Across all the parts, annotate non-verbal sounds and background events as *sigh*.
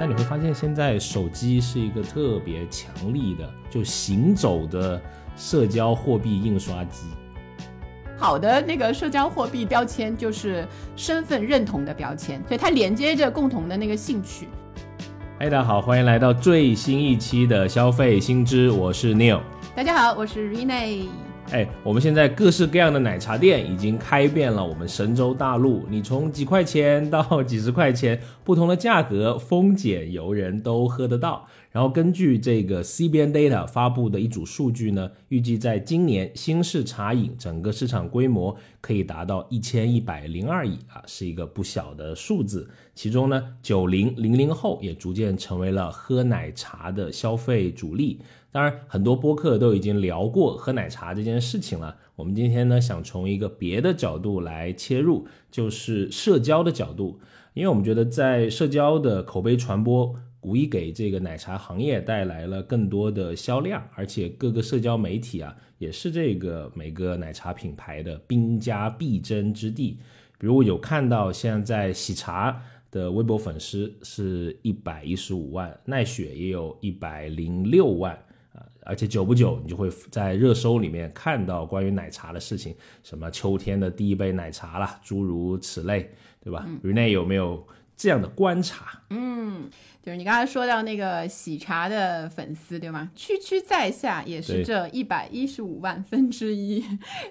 但你会发现，现在手机是一个特别强力的，就行走的社交货币印刷机。好的那个社交货币标签就是身份认同的标签，所以它连接着共同的那个兴趣。嗨，大家好，欢迎来到最新一期的消费新知，我是 Neil。大家好，我是 Rene。哎，我们现在各式各样的奶茶店已经开遍了我们神州大陆。你从几块钱到几十块钱，不同的价格，丰俭由人都喝得到。然后根据这个 CBN Data 发布的一组数据呢，预计在今年新式茶饮整个市场规模可以达到一千一百零二亿啊，是一个不小的数字。其中呢，九零零零后也逐渐成为了喝奶茶的消费主力。当然，很多播客都已经聊过喝奶茶这件事情了。我们今天呢，想从一个别的角度来切入，就是社交的角度。因为我们觉得，在社交的口碑传播，无疑给这个奶茶行业带来了更多的销量，而且各个社交媒体啊，也是这个每个奶茶品牌的兵家必争之地。比如有看到现在喜茶的微博粉丝是一百一十五万，奈雪也有一百零六万。而且久不久，你就会在热搜里面看到关于奶茶的事情，什么秋天的第一杯奶茶啦，诸如此类，对吧？Rene 有没有这样的观察？嗯，就是你刚才说到那个喜茶的粉丝，对吗？区区在下也是这一百一十五万分之一，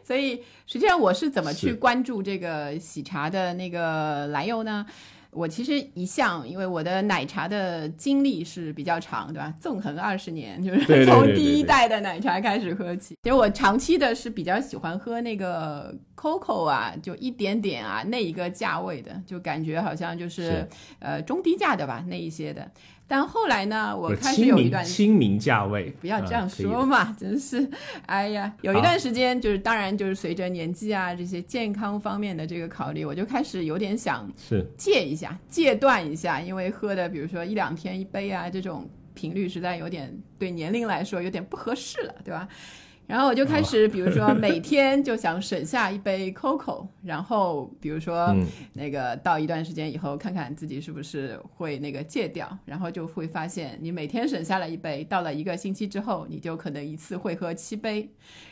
所以实际上我是怎么去关注这个喜茶的那个来由呢？我其实一向因为我的奶茶的经历是比较长，对吧？纵横二十年，就是从第一代的奶茶开始喝起。其实我长期的是比较喜欢喝那个 COCO 啊，就一点点啊那一个价位的，就感觉好像就是呃中低价的吧那一些的。但后来呢，我开始有一段清明价位，不要这样说嘛，*laughs* 真是，哎呀，有一段时间就是，当然就是随着年纪啊这些健康方面的这个考虑，我就开始有点想是。戒一下，戒断一下，因为喝的比如说一两天一杯啊这种频率实在有点对年龄来说有点不合适了，对吧？然后我就开始，比如说每天就想省下一杯 COCO，然后比如说那个到一段时间以后，看看自己是不是会那个戒掉，然后就会发现你每天省下了一杯，到了一个星期之后，你就可能一次会喝七杯，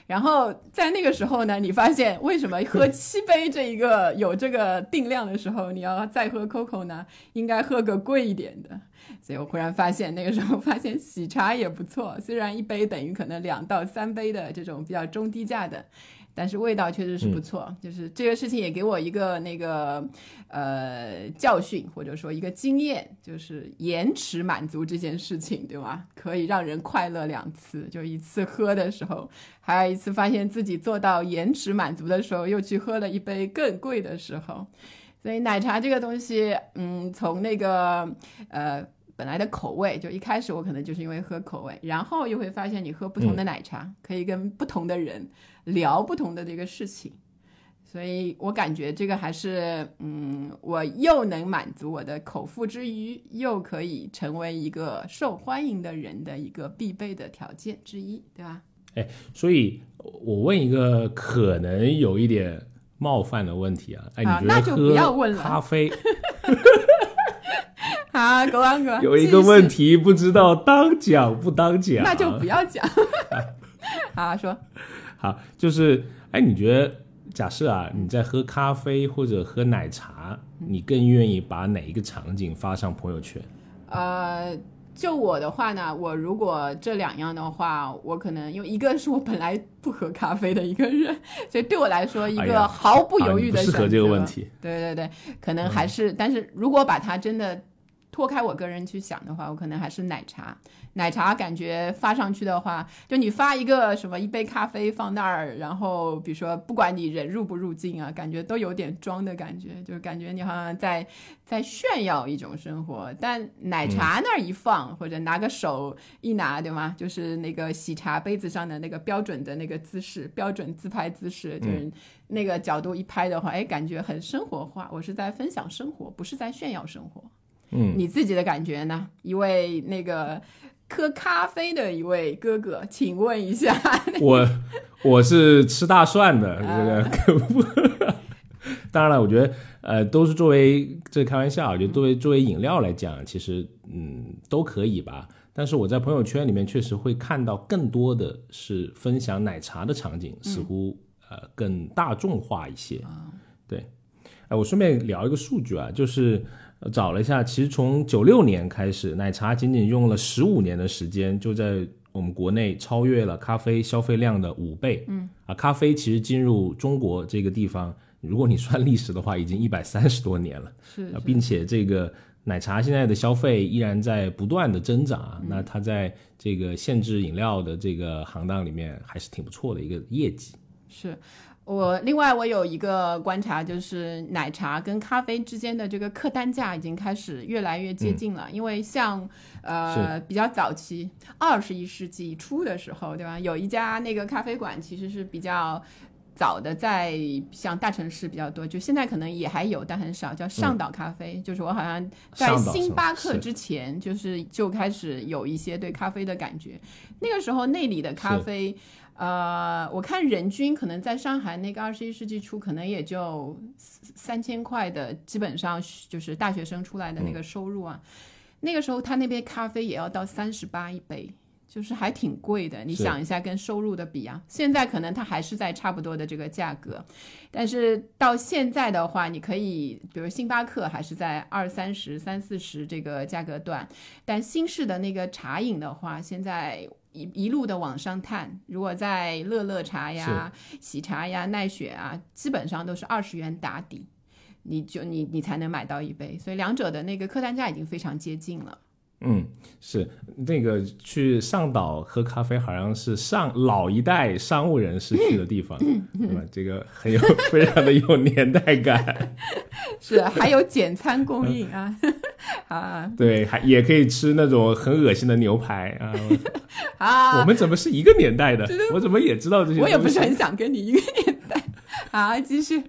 然后在那个时候呢，你发现为什么喝七杯这一个有这个定量的时候，你要再喝 COCO 呢？应该喝个贵一点的。所以我忽然发现，那个时候发现喜茶也不错，虽然一杯等于可能两到三杯的这种比较中低价的，但是味道确实是不错。就是这个事情也给我一个那个呃教训，或者说一个经验，就是延迟满足这件事情，对吧？可以让人快乐两次，就一次喝的时候，还有一次发现自己做到延迟满足的时候，又去喝了一杯更贵的时候。所以奶茶这个东西，嗯，从那个呃。本来的口味就一开始我可能就是因为喝口味，然后又会发现你喝不同的奶茶可以跟不同的人聊不同的这个事情，所以我感觉这个还是嗯，我又能满足我的口腹之欲，又可以成为一个受欢迎的人的一个必备的条件之一，对吧？哎，所以我问一个可能有一点冒犯的问题啊，哎，你觉得喝咖啡？啊，狗王哥，*laughs* 有一个问题不知道当讲不当讲，那就不要讲。*laughs* 好说，好，就是，哎，你觉得，假设啊，你在喝咖啡或者喝奶茶，你更愿意把哪一个场景发上朋友圈？呃，就我的话呢，我如果这两样的话，我可能因为一个是我本来不喝咖啡的一个人，所以对我来说一个毫不犹豫的选择。适合这个问题。对对对，可能还是，但是如果把它真的。脱开我个人去想的话，我可能还是奶茶。奶茶感觉发上去的话，就你发一个什么一杯咖啡放那儿，然后比如说不管你人入不入境啊，感觉都有点装的感觉，就感觉你好像在在炫耀一种生活。但奶茶那儿一放，或者拿个手一拿，对吗？就是那个喜茶杯子上的那个标准的那个姿势，标准自拍姿势，就是那个角度一拍的话，哎，感觉很生活化。我是在分享生活，不是在炫耀生活。嗯，你自己的感觉呢？一位那个喝咖啡的一位哥哥，请问一下。*laughs* 我我是吃大蒜的这个，*laughs* 当然了，我觉得呃都是作为这开玩笑，就作为作为饮料来讲，其实嗯都可以吧。但是我在朋友圈里面确实会看到更多的是分享奶茶的场景，似乎呃更大众化一些。对，哎，我顺便聊一个数据啊，就是找了一下，其实从九六年开始，奶茶仅仅用了十五年的时间，就在我们国内超越了咖啡消费量的五倍。嗯，啊，咖啡其实进入中国这个地方。如果你算历史的话，已经一百三十多年了，是，并且这个奶茶现在的消费依然在不断的增长啊，那它在这个限制饮料的这个行当里面还是挺不错的一个业绩。是我另外我有一个观察，就是奶茶跟咖啡之间的这个客单价已经开始越来越接近了，因为像呃比较早期二十一世纪初的时候，对吧？有一家那个咖啡馆其实是比较。早的在像大城市比较多，就现在可能也还有，但很少。叫上岛咖啡，就是我好像在星巴克之前，就是就开始有一些对咖啡的感觉。那个时候那里的咖啡，呃，我看人均可能在上海那个二十一世纪初，可能也就三千块的，基本上就是大学生出来的那个收入啊。那个时候他那边咖啡也要到三十八一杯。就是还挺贵的，你想一下跟收入的比啊，现在可能它还是在差不多的这个价格，但是到现在的话，你可以比如星巴克还是在二三十、三四十这个价格段，但新式的那个茶饮的话，现在一一路的往上探，如果在乐乐茶呀、喜茶呀、奈雪啊，基本上都是二十元打底，你就你你才能买到一杯，所以两者的那个客单价已经非常接近了。嗯，是那个去上岛喝咖啡，好像是上老一代商务人士去的地方，对吧？这个很有 *laughs* 非常的有年代感。*laughs* 是，还有简餐供应啊 *laughs* *laughs* 啊！对，还也可以吃那种很恶心的牛排啊 *laughs* 啊！我们怎么是一个年代的？我怎么也知道这些？我也不是很想跟你一个年代。好，继续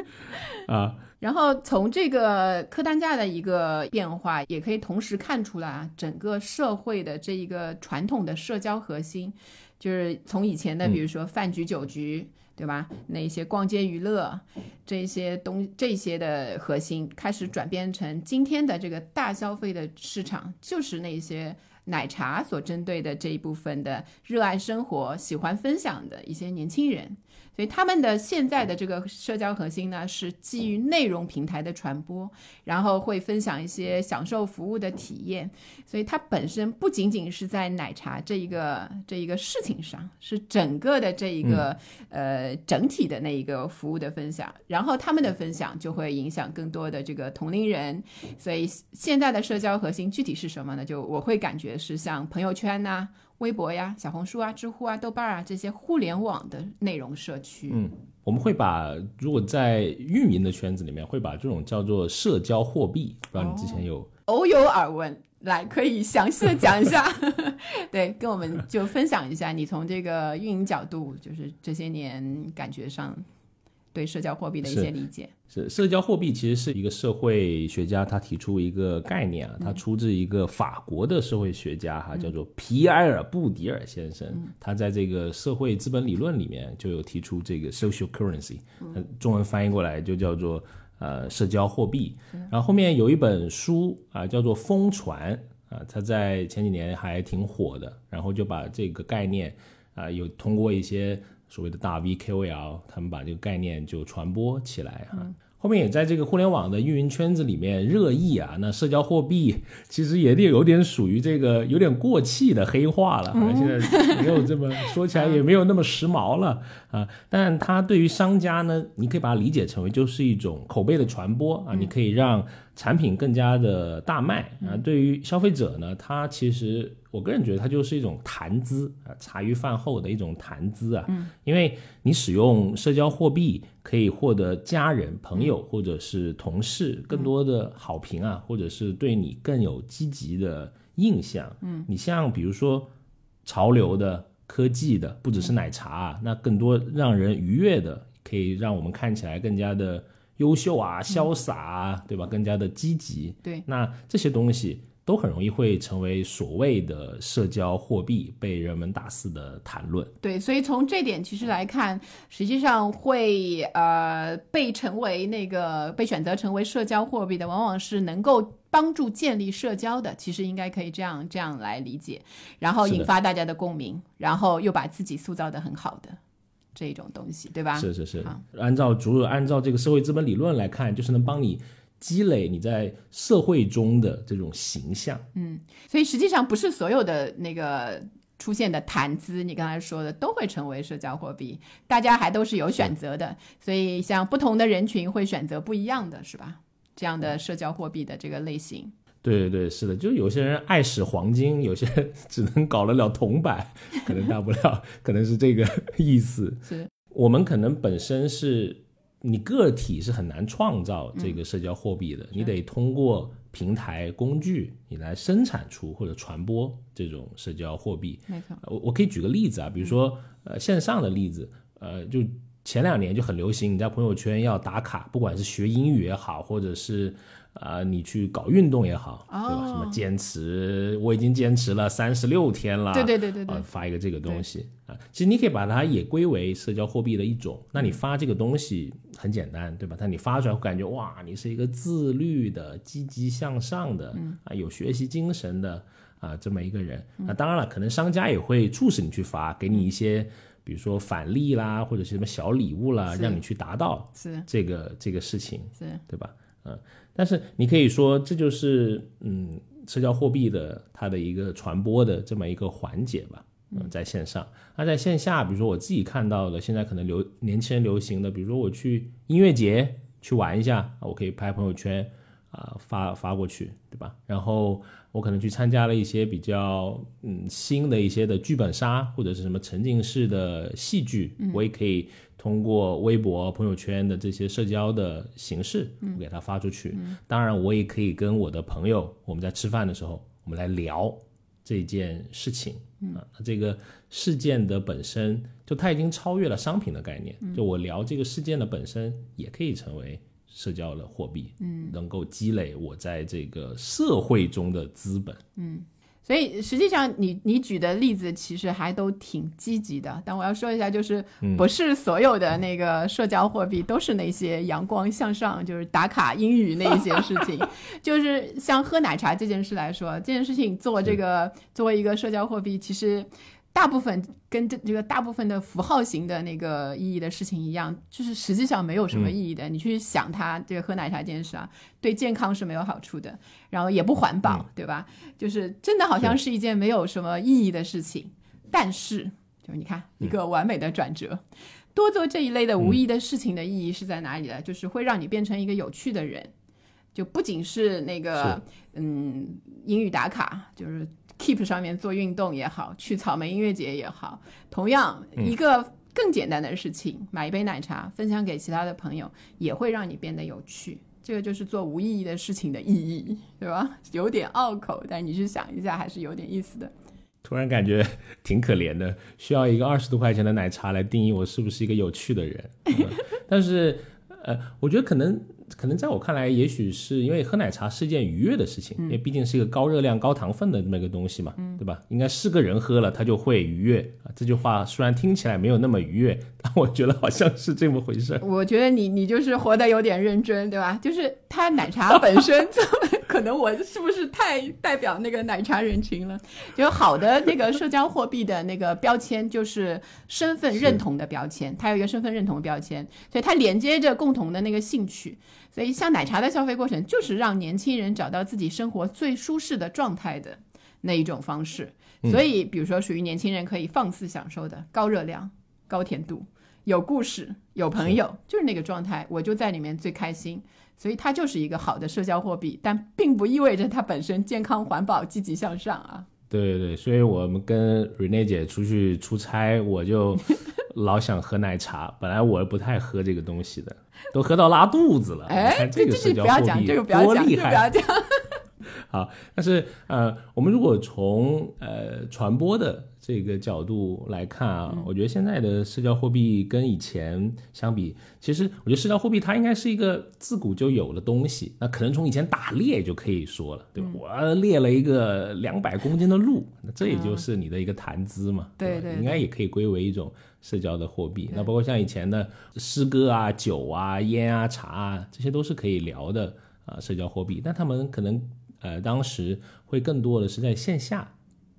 *laughs* 啊。然后从这个客单价的一个变化，也可以同时看出来啊，整个社会的这一个传统的社交核心，就是从以前的比如说饭局酒局，对吧？那些逛街娱乐这些东这些的核心，开始转变成今天的这个大消费的市场，就是那些奶茶所针对的这一部分的热爱生活、喜欢分享的一些年轻人。所以他们的现在的这个社交核心呢，是基于内容平台的传播，然后会分享一些享受服务的体验。所以它本身不仅仅是在奶茶这一个这一个事情上，是整个的这一个呃整体的那一个服务的分享。然后他们的分享就会影响更多的这个同龄人。所以现在的社交核心具体是什么呢？就我会感觉是像朋友圈呐。微博呀、小红书啊、知乎啊、豆瓣啊这些互联网的内容社区，嗯，我们会把如果在运营的圈子里面，会把这种叫做社交货币，不知道你之前有偶有耳闻，来可以详细的讲一下，*laughs* 对，跟我们就分享一下你从这个运营角度，就是这些年感觉上。对社交货币的一些理解是社交货币其实是一个社会学家他提出一个概念啊，他出自一个法国的社会学家哈，叫做皮埃尔布迪尔先生，他在这个社会资本理论里面就有提出这个 social currency，中文翻译过来就叫做呃社交货币。然后后面有一本书啊叫做《疯传》啊，他在前几年还挺火的，然后就把这个概念啊有通过一些。所谓的大 V KOL，他们把这个概念就传播起来哈。后面也在这个互联网的运营圈子里面热议啊。那社交货币其实也得有点属于这个有点过气的黑化了，现在没有这么说起来也没有那么时髦了啊。但它对于商家呢，你可以把它理解成为就是一种口碑的传播啊，你可以让产品更加的大卖啊。对于消费者呢，它其实。我个人觉得它就是一种谈资啊，茶余饭后的一种谈资啊。嗯，因为你使用社交货币可以获得家人、朋友或者是同事更多的好评啊，或者是对你更有积极的印象。嗯，你像比如说潮流的、科技的，不只是奶茶，啊那更多让人愉悦的，可以让我们看起来更加的优秀啊、潇洒啊，对吧？更加的积极。对，那这些东西。都很容易会成为所谓的社交货币，被人们大肆的谈论。对，所以从这点其实来看，实际上会呃被成为那个被选择成为社交货币的，往往是能够帮助建立社交的。其实应该可以这样这样来理解，然后引发大家的共鸣，然后又把自己塑造的很好的这种东西，对吧？是是是好，按照主按照这个社会资本理论来看，就是能帮你积累你在社会中的这种形象。嗯所以实际上不是所有的那个出现的谈资，你刚才说的都会成为社交货币，大家还都是有选择的。所以像不同的人群会选择不一样的，是吧？这样的社交货币的这个类型，对对对，是的，就有些人爱使黄金，有些人只能搞得了铜板，可能大不了，可能是这个 *laughs* 意思。是我们可能本身是你个体是很难创造这个社交货币的，你得通过平台工具你来生产出或者传播这种社交货币。没错。我我可以举个例子啊，比如说呃线上的例子，呃就前两年就很流行，你在朋友圈要打卡，不管是学英语也好，或者是呃你去搞运动也好，对吧？哦什么坚持，我已经坚持了三十六天了，对对对对对呃发一个这个东西啊，其实你可以把它也归为社交货币的一种。那你发这个东西很简单，对吧？但你发出来会感觉哇，你是一个自律的、积极向上的，啊，有学习精神的啊这么一个人。那当然了，可能商家也会促使你去发，给你一些。比如说返利啦，或者是什么小礼物啦，让你去达到是这个这个事情。是，对吧？嗯，但是你可以说这就是嗯社交货币的它的一个传播的这么一个环节吧。嗯，在线上，那在线下，比如说我自己看到的，现在可能流年轻人流行的，比如说我去音乐节去玩一下，啊我可以拍朋友圈啊、发发过去，对吧？然后我可能去参加了一些比较嗯新的一些的剧本杀或者是什么沉浸式的戏剧，我也可以通过微博、朋友圈的这些社交的形式，我给它发出去。当然，我也可以跟我的朋友，我们在吃饭的时候，我们来聊这件事情。啊，这个事件的本身就它已经超越了商品的概念，就我聊这个事件的本身也可以成为社交的货币，嗯，能够积累我在这个社会中的资本。所以实际上你你举的例子其实还都挺积极的，但我要说一下，就是不是所有的那个社交货币都是那些阳光向上，就是打卡英语那一些事情。*laughs* 就是像喝奶茶这件事来说，这件事情做这个作为一个社交货币，其实。大部分跟这这个大部分的符号型的那个意义的事情一样，就是实际上没有什么意义的。你去想它这个喝奶茶这件事啊，对健康是没有好处的，然后也不环保，对吧？就是真的好像是一件没有什么意义的事情。但是，就是你看一个完美的转折，多做这一类的无意义的事情的意义是在哪里呢？就是会让你变成一个有趣的人，就不仅是那个嗯英语打卡，就是 Keep 上面做运动也好，去草莓音乐节也好，同样一个更简单的事情，买一杯奶茶分享给其他的朋友，也会让你变得有趣。这个就是做无意义的事情的意义，对吧？*laughs* 有点拗口，但你去想一下，还是有点意思的。突然感觉挺可怜的，需要一个二十多块钱的奶茶来定义我是不是一个有趣的人。嗯但是，呃，我觉得可能可能在我看来，也许是因为喝奶茶是一件愉悦的事情，因为毕竟是一个高热量、高糖分的那么一个东西嘛，对吧？应该是个人喝了他就会愉悦啊。这句话虽然听起来没有那么愉悦，但我觉得好像是这么回事。我觉得你你就是活得有点认真，对吧？就是它奶茶本身，可能我是不是太代表那个奶茶人群了？*laughs* 就好的那个社交货币的那个标签就是身份认同的标签，它有一个身份认同的标签，所以它连接着共同的那个兴趣。所以像奶茶的消费过程，就是让年轻人找到自己生活最舒适的状态的那一种方式。所以，比如说属于年轻人可以放肆享受的高热量、高甜度。有故事，有朋友，就是那个状态，我就在里面最开心。所以它就是一个好的社交货币，但并不意味着它本身健康、环保、积极向上啊。对对对，所以我们跟 Rene 姐出去出差，我就 *laughs* 老想喝奶茶。本来我不太喝这个东西的，都喝到拉肚子了。你哎，看这个社这不要讲，交货币这个不要讲，多厉害！这个不要讲。好，但是呃，我们如果从呃传播的这个角度来看啊，我觉得现在的社交货币跟以前相比，其实我觉得社交货币它应该是一个自古就有的东西。那可能从以前打猎就可以说了，对吧？我猎了一个两百公斤的鹿，那这也就是你的一个谈资嘛，对对，应该也可以归为一种社交的货币。那包括像以前的诗歌啊、酒啊、烟啊、茶啊，这些都是可以聊的啊社交货币。但他们可能。呃，当时会更多的是在线下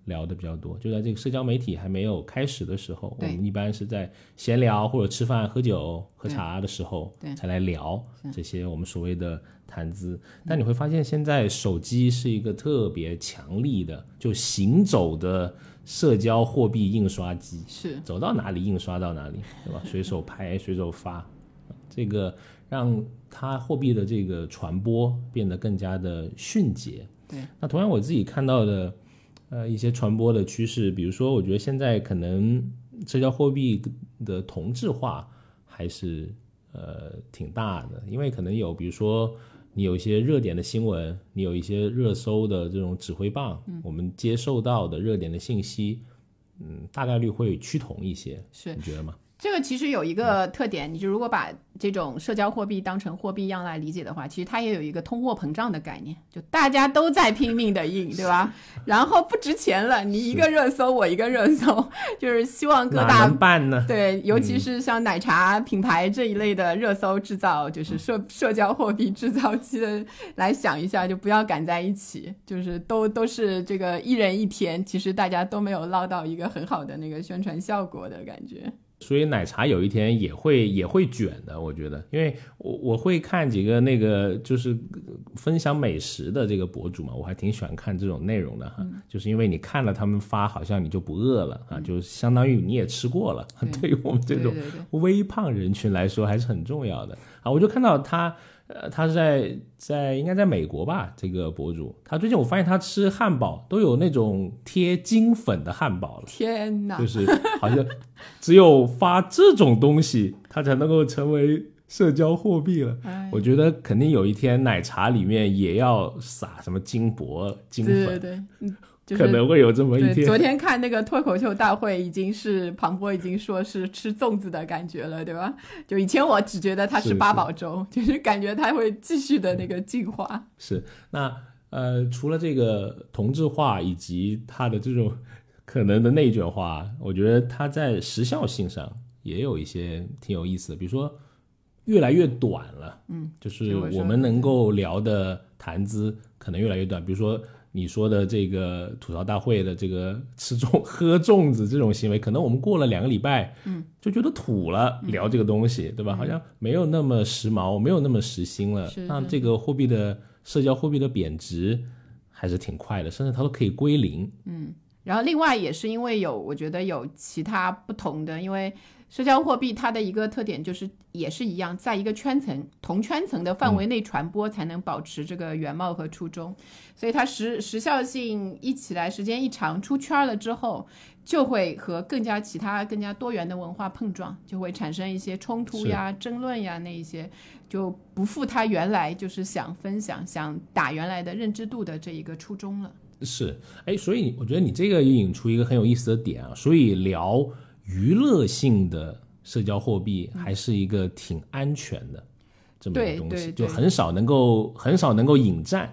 聊的比较多，就在这个社交媒体还没有开始的时候，我们一般是在闲聊或者吃饭、喝酒、喝茶的时候才来聊这些我们所谓的谈资。但你会发现，现在手机是一个特别强力的，就行走的社交货币印刷机，是走到哪里印刷到哪里，对吧？随手拍，随手发，这个。让它货币的这个传播变得更加的迅捷。对，那同样我自己看到的，呃，一些传播的趋势，比如说，我觉得现在可能社交货币的同质化还是呃挺大的，因为可能有，比如说你有一些热点的新闻，你有一些热搜的这种指挥棒，我们接受到的热点的信息，嗯，大概率会趋同一些。是，你觉得吗？这个其实有一个特点，你就如果把这种社交货币当成货币一样来理解的话，其实它也有一个通货膨胀的概念，就大家都在拼命的印，对吧？然后不值钱了，你一个热搜，我一个热搜，就是希望各大办呢？对，尤其是像奶茶品牌这一类的热搜制造，就是社社交货币制造机的，来想一下，就不要赶在一起，就是都都是这个一人一天，其实大家都没有捞到一个很好的那个宣传效果的感觉。所以奶茶有一天也会也会卷的，我觉得，因为我我会看几个那个就是分享美食的这个博主嘛，我还挺喜欢看这种内容的哈，就是因为你看了他们发，好像你就不饿了啊，就相当于你也吃过了，对。*laughs* 于我们这种微胖人群来说还是很重要的。啊，我就看到他。呃，他是在在应该在美国吧？这个博主，他最近我发现他吃汉堡都有那种贴金粉的汉堡了。天哪！就是好像只有发这种东西，他才能够成为社交货币了。我觉得肯定有一天奶茶里面也要撒什么金箔金粉。对对对。*laughs* 可能会有这么一天。昨天看那个脱口秀大会，已经是庞博已经说是吃粽子的感觉了，对吧？就以前我只觉得他是八宝粥，就是感觉他会继续的那个进化。是那呃，除了这个同质化以及它的这种可能的内卷化，我觉得它在时效性上也有一些挺有意思的，比如说越来越短了，嗯，就是我们能够聊的谈资可能越来越短，比如说。你说的这个吐槽大会的这个吃粽喝粽子这种行为，可能我们过了两个礼拜，嗯，就觉得土了，聊这个东西，对吧？好像没有那么时髦，没有那么时兴了。那这个货币的社交货币的贬值还是挺快的，甚至它都可以归零。嗯，然后另外也是因为有，我觉得有其他不同的，因为。社交货币它的一个特点就是也是一样，在一个圈层同圈层的范围内传播，才能保持这个原貌和初衷。所以它时时效性一起来，时间一长，出圈了之后，就会和更加其他更加多元的文化碰撞，就会产生一些冲突呀、争论呀，那一些就不复它原来就是想分享、想打原来的认知度的这一个初衷了。是，哎，所以我觉得你这个也引出一个很有意思的点啊，所以聊。娱乐性的社交货币还是一个挺安全的这么一个东西，就很少能够很少能够引战。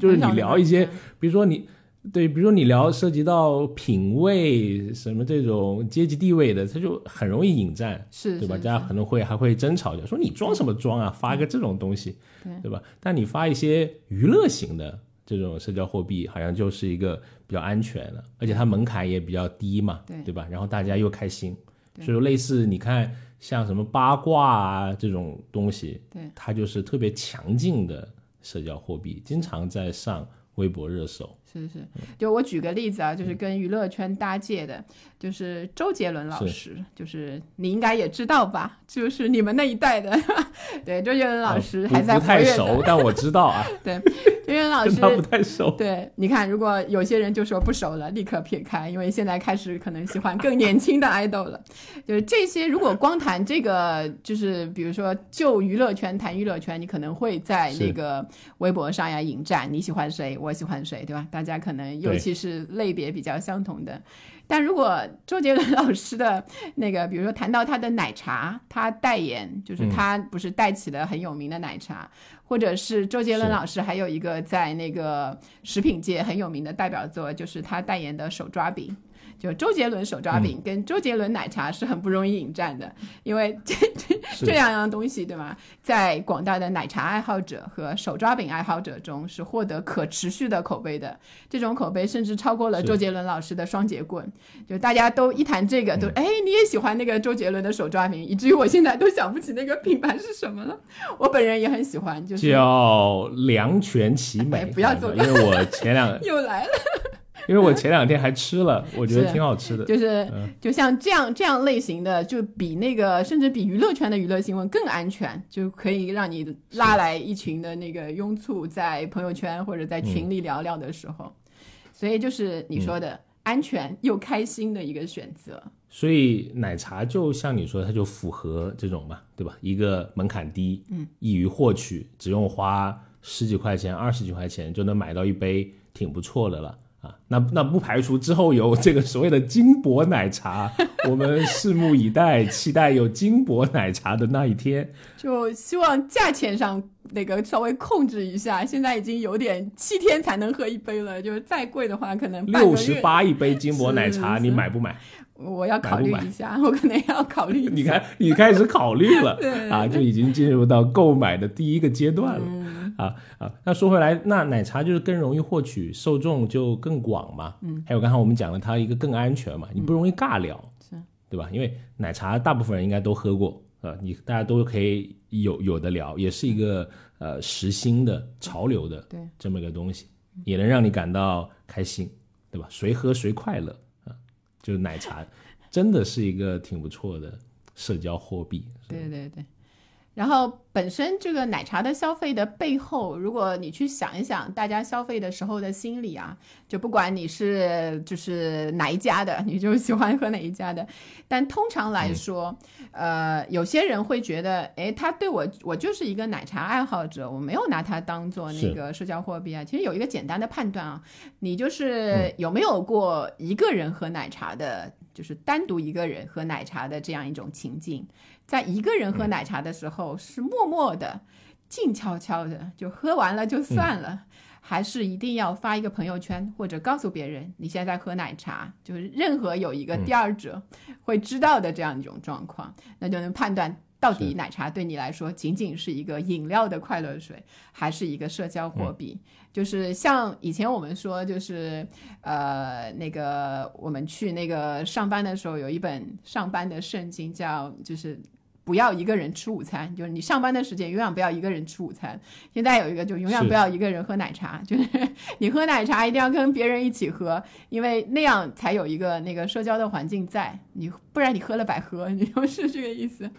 就是你聊一些，比如说你对，比如说你聊涉及到品味什么这种阶级地位的，他就很容易引战，是对吧？大家可能会还会争吵，就说你装什么装啊，发个这种东西，对吧？但你发一些娱乐型的这种社交货币，好像就是一个。比较安全了，而且它门槛也比较低嘛，对对吧？然后大家又开心，所以类似你看像什么八卦啊这种东西，对，它就是特别强劲的社交货币，经常在上微博热搜。是是，就我举个例子啊，就是跟娱乐圈搭界的，就是周杰伦老师，就是你应该也知道吧，就是你们那一代的，*laughs* 对，周杰伦老师还在不太熟，但我知道啊。*laughs* 对，周杰伦老 *laughs* 师他不太熟。对，你看，如果有些人就说不熟了，立刻撇开，因为现在开始可能喜欢更年轻的 idol 了。就是这些，如果光谈这个，就是比如说就娱乐圈谈娱乐圈，你可能会在那个微博上呀引战，你喜欢谁，我喜欢谁，对吧？大家可能尤其是类别比较相同的，但如果周杰伦 *laughs* 老师的那个，比如说谈到他的奶茶，他代言就是他不是带起了很有名的奶茶，或者是周杰伦老师还有一个在那个食品界很有名的代表作，就是他代言的手抓饼。就周杰伦手抓饼跟周杰伦奶茶是很不容易引战的，因为这 *laughs* 这这两样东西，对吗？在广大的奶茶爱好者和手抓饼爱好者中是获得可持续的口碑的，这种口碑甚至超过了周杰伦老师的双节棍。就大家都一谈这个，都哎，你也喜欢那个周杰伦的手抓饼，以至于我现在都想不起那个品牌是什么了。我本人也很喜欢，就是叫两全其美。不要走，因为我前两 *laughs* 又来了。因为我前两天还吃了，我觉得挺好吃的。就是就像这样这样类型的，就比那个甚至比娱乐圈的娱乐新闻更安全，就可以让你拉来一群的那个拥簇在朋友圈或者在群里聊聊的时候，所以就是你说的安全又开心的一个选择。所以奶茶就像你说，它就符合这种嘛，对吧？一个门槛低，嗯，易于获取，只用花十几块钱、二十几块钱就能买到一杯，挺不错的了。那那不排除之后有这个所谓的金箔奶茶，我们拭目以待，期待有金箔奶茶的那一天。就希望价钱上那个稍微控制一下，现在已经有点七天才能喝一杯了，就是再贵的话可能六十八一杯金箔奶茶，你买不买？我要考虑一下，我可能要考虑。你看，你开始考虑了 *laughs* 啊，就已经进入到购买的第一个阶段了。啊啊，那说回来，那奶茶就是更容易获取受众就更广嘛。嗯，还有刚才我们讲了，它一个更安全嘛，你不容易尬聊，是，对吧？因为奶茶大部分人应该都喝过，呃，你大家都可以有有的聊，也是一个呃时兴的潮流的对这么一个东西，也能让你感到开心，对吧？谁喝谁快乐啊，就是奶茶真的是一个挺不错的社交货币。对对对。然后本身这个奶茶的消费的背后，如果你去想一想，大家消费的时候的心理啊，就不管你是就是哪一家的，你就喜欢喝哪一家的。但通常来说，呃，有些人会觉得，哎，他对我，我就是一个奶茶爱好者，我没有拿它当做那个社交货币啊。其实有一个简单的判断啊，你就是有没有过一个人喝奶茶的，就是单独一个人喝奶茶的这样一种情境。在一个人喝奶茶的时候，是默默的、静悄悄的，就喝完了就算了，还是一定要发一个朋友圈或者告诉别人你现在在喝奶茶，*laughs* 就是任何有一个第二者会知道的这样一种状况，那就能判断到底奶茶对你来说仅仅是一个饮料的快乐水，还是一个社交货币。就是像以前我们说，就是呃那个我们去那个上班的时候，有一本上班的圣经，叫就是。不要一个人吃午餐，就是你上班的时间永远不要一个人吃午餐。现在有一个，就永远不要一个人喝奶茶，*laughs* 就是你喝奶茶一定要跟别人一起喝，因为那样才有一个那个社交的环境在。你不然你喝了白喝，*laughs* 你就是这个意思。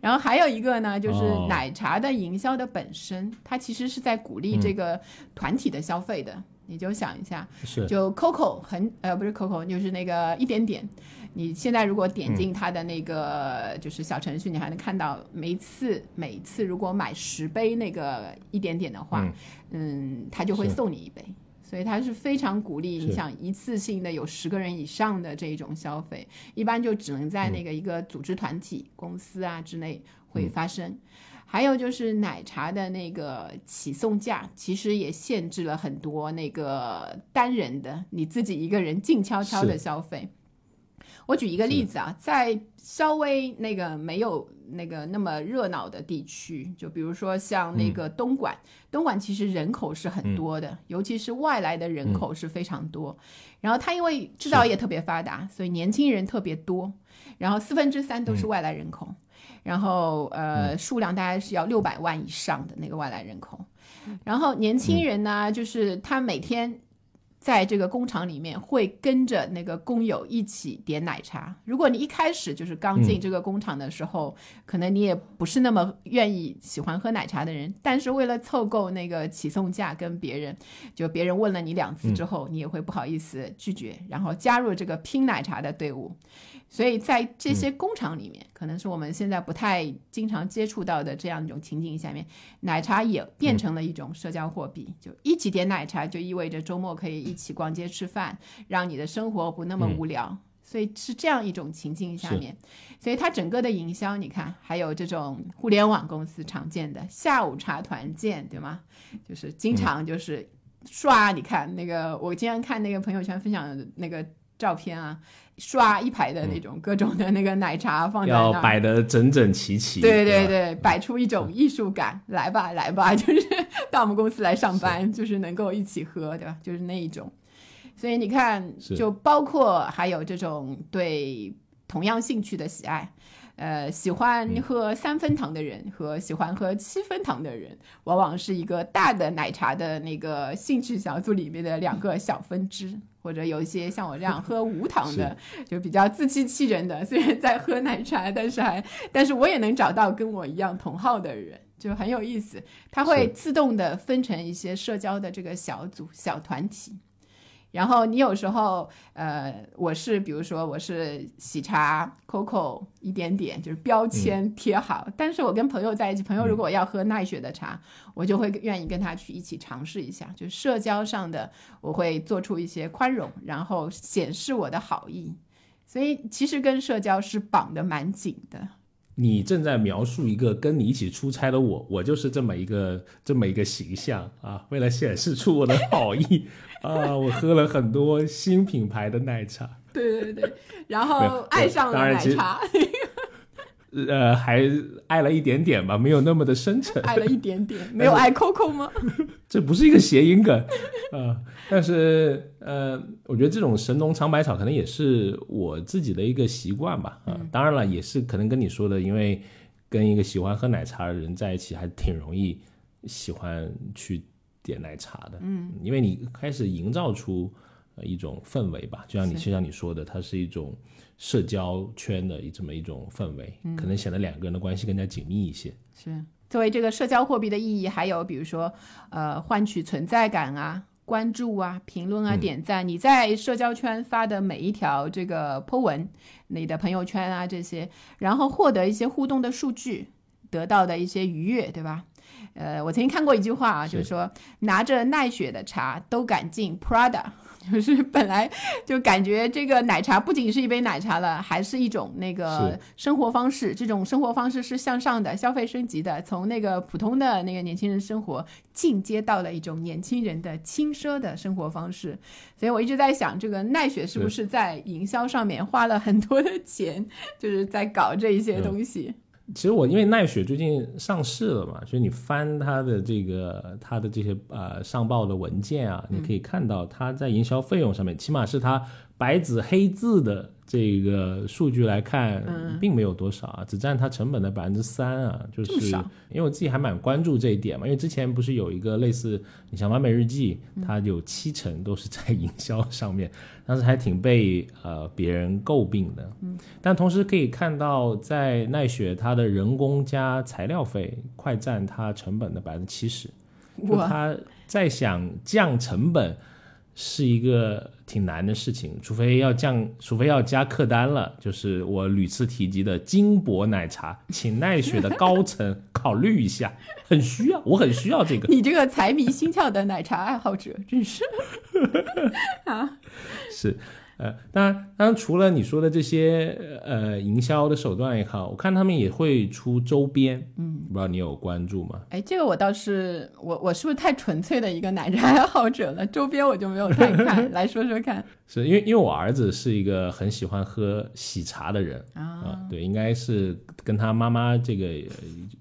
然后还有一个呢，就是奶茶的营销的本身，它其实是在鼓励这个团体的消费的。你就想一下，就 Coco 很呃不是 Coco，就是那个一点点。你现在如果点进它的那个就是小程序，你还能看到每次每次如果买十杯那个一点点的话，嗯，他就会送你一杯，所以他是非常鼓励你想一次性的有十个人以上的这种消费，一般就只能在那个一个组织团体、公司啊之内会发生。还有就是奶茶的那个起送价，其实也限制了很多那个单人的你自己一个人静悄悄的消费。我举一个例子啊，在稍微那个没有那个那么热闹的地区，就比如说像那个东莞，东莞其实人口是很多的，尤其是外来的人口是非常多。然后它因为制造业特别发达，所以年轻人特别多，然后四分之三都是外来人口，然后呃数量大概是要六百万以上的那个外来人口。然后年轻人呢，就是他每天。在这个工厂里面，会跟着那个工友一起点奶茶。如果你一开始就是刚进这个工厂的时候，可能你也不是那么愿意喜欢喝奶茶的人，但是为了凑够那个起送价，跟别人就别人问了你两次之后，你也会不好意思拒绝，然后加入这个拼奶茶的队伍。所以在这些工厂里面，可能是我们现在不太经常接触到的这样一种情景下面，奶茶也变成了一种社交货币。就一起点奶茶，就意味着周末可以一起逛街吃饭，让你的生活不那么无聊。所以是这样一种情境下面，所以它整个的营销，你看，还有这种互联网公司常见的下午茶团建，对吗？就是经常就是刷，你看那个，我经常看那个朋友圈分享的那个照片啊。刷一排的那种各种的那个奶茶放在那，要摆的整整齐齐。对对对，摆出一种艺术感来吧，来吧，*laughs* *laughs* 就是到我们公司来上班，就是能够一起喝，对吧？就是那一种。所以你看，就包括还有这种对同样兴趣的喜爱。呃，喜欢喝三分糖的人和喜欢喝七分糖的人，往往是一个大的奶茶的那个兴趣小组里面的两个小分支，或者有一些像我这样喝无糖的，就比较自欺欺人的，*laughs* 虽然在喝奶茶，但是还，但是我也能找到跟我一样同号的人，就很有意思。它会自动的分成一些社交的这个小组、小团体。然后你有时候，呃，我是比如说我是喜茶 COCO 一点点，就是标签贴好。但是我跟朋友在一起，朋友如果要喝奈雪的茶，我就会愿意跟他去一起尝试一下。就是社交上的，我会做出一些宽容，然后显示我的好意。所以其实跟社交是绑得蛮紧的。你正在描述一个跟你一起出差的我，我就是这么一个这么一个形象啊。为了显示出我的好意 *laughs* 啊，我喝了很多新品牌的奶茶。对对对，*laughs* 然后爱上了奶茶。*laughs* 呃，还爱了一点点吧，没有那么的深沉。爱了一点点，没有爱 Coco 吗？这不是一个谐音梗啊。但是呃，我觉得这种神农尝百草可能也是我自己的一个习惯吧。啊，当然了，也是可能跟你说的，因为跟一个喜欢喝奶茶的人在一起，还挺容易喜欢去点奶茶的。嗯，因为你开始营造出一种氛围吧，就像你就像你说的，它是一种。社交圈的这么一种氛围，可能显得两个人的关系更加紧密一些。是作为这个社交货币的意义，还有比如说，呃，换取存在感啊、关注啊、评论啊、点赞。你在社交圈发的每一条这个 po 文，你的朋友圈啊这些，然后获得一些互动的数据，得到的一些愉悦，对吧？呃，我曾经看过一句话啊，就是说拿着奈雪的茶都敢进 Prada。*laughs* 就是本来就感觉这个奶茶不仅是一杯奶茶了，还是一种那个生活方式。这种生活方式是向上的，消费升级的，从那个普通的那个年轻人生活进阶到了一种年轻人的轻奢的生活方式。所以我一直在想，这个奈雪是不是在营销上面花了很多的钱，就是在搞这一些东西。其实我因为奈雪最近上市了嘛，所以你翻它的这个它的这些呃上报的文件啊，你可以看到它在营销费用上面，起码是它白纸黑字的。这个数据来看，并没有多少啊，只占它成本的百分之三啊，就是因为我自己还蛮关注这一点嘛，因为之前不是有一个类似，你像完美日记，它有七成都是在营销上面，当时还挺被呃别人诟病的。嗯，但同时可以看到，在奈雪它的人工加材料费快占它成本的百分之七十，就它在想降成本。是一个挺难的事情，除非要降，除非要加客单了。就是我屡次提及的金箔奶茶，请奈雪的高层考虑一下，很需要，我很需要这个。你这个财迷心窍的奶茶爱好者，真是啊，*laughs* *laughs* 是。呃，当然，当然，除了你说的这些呃营销的手段也好，我看他们也会出周边，嗯，不知道你有关注吗？哎，这个我倒是，我我是不是太纯粹的一个奶茶爱好者了？周边我就没有太看，*laughs* 来说说看。是因为因为我儿子是一个很喜欢喝喜茶的人啊，对，应该是跟他妈妈这个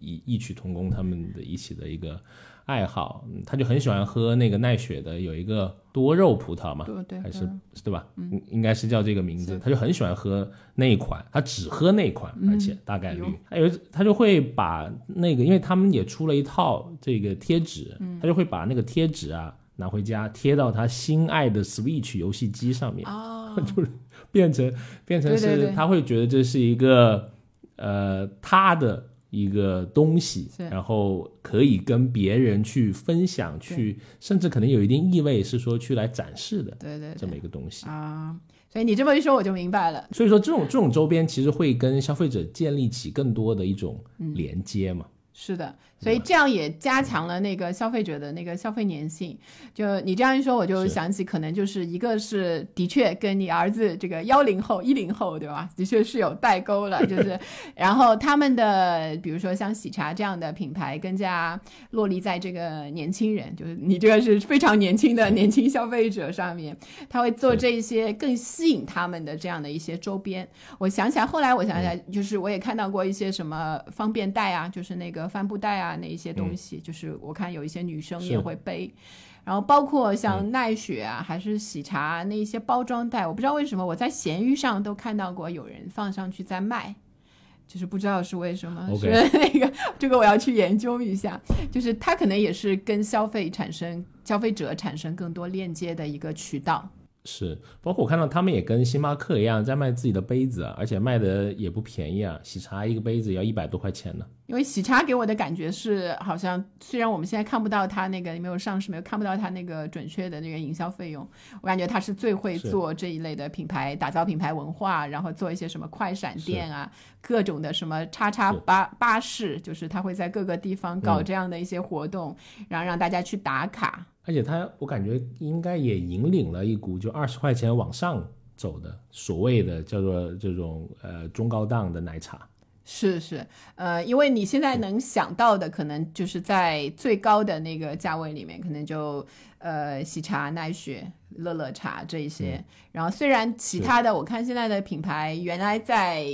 异异曲同工，他们的一起的一个爱好，他就很喜欢喝那个奈雪的有一个。多肉葡萄嘛，对对，还是嗯对吧？应应该是叫这个名字。他就很喜欢喝那一款，他只喝那一款，而且大概率有。还有他就会把那个，因为他们也出了一套这个贴纸，他就会把那个贴纸啊拿回家贴到他心爱的 Switch 游戏机上面，哦，*laughs* 变成变成对对对。是他会觉得这是一个呃他的一个东西，然后可以跟别人去分享，去甚至可能有一定意味是说去来展示的对对这么一个东西。啊，所以你这么一说我就明白了。所以说这种这种周边其实会跟消费者建立起更多的一种嗯连接嘛。是的，所以这样也加强了那个消费者的那个消费粘性。就你这样一说，我就想起可能就是一个是的确跟你儿子这个幺零后、一零后对吧，的确是有代沟了。就是，*laughs* 然后他们的比如说像喜茶这样的品牌，更加落力在这个年轻人，就是你这个是非常年轻的年轻消费者上面，他会做这一些更吸引他们的这样的一些周边。我想起来，后来我想起来，就是我也看到过一些什么方便袋啊，就是那个帆布袋啊，那一些东西，就是我看有一些女生也会背。然后包括像奈雪啊，还是喜茶啊那一些包装袋，我不知道为什么我在闲鱼上都看到过有人放上去在卖，就是不知道是为什么是 *laughs* 那个这个我要去研究一下，就是它可能也是跟消费产生消费者产生更多链接的一个渠道。是，包括我看到他们也跟星巴克一样在卖自己的杯子啊，而且卖的也不便宜啊，喜茶一个杯子要一百多块钱呢。因为喜茶给我的感觉是，好像虽然我们现在看不到它那个没有上市，没有看不到它那个准确的那个营销费用，我感觉它是最会做这一类的品牌，打造品牌文化，然后做一些什么快闪店啊，各种的什么叉叉巴巴士，就是它会在各个地方搞嗯这样的一些活动，然后让大家去打卡。而且它，我感觉应该也引领了一股就二十块钱往上走的所谓的叫做这种呃中高档的奶茶。是是，呃，因为你现在能想到的，可能就是在最高的那个价位里面，可能就呃喜茶、奈雪、乐乐茶这一些。然后虽然其他的，我看现在的品牌原来在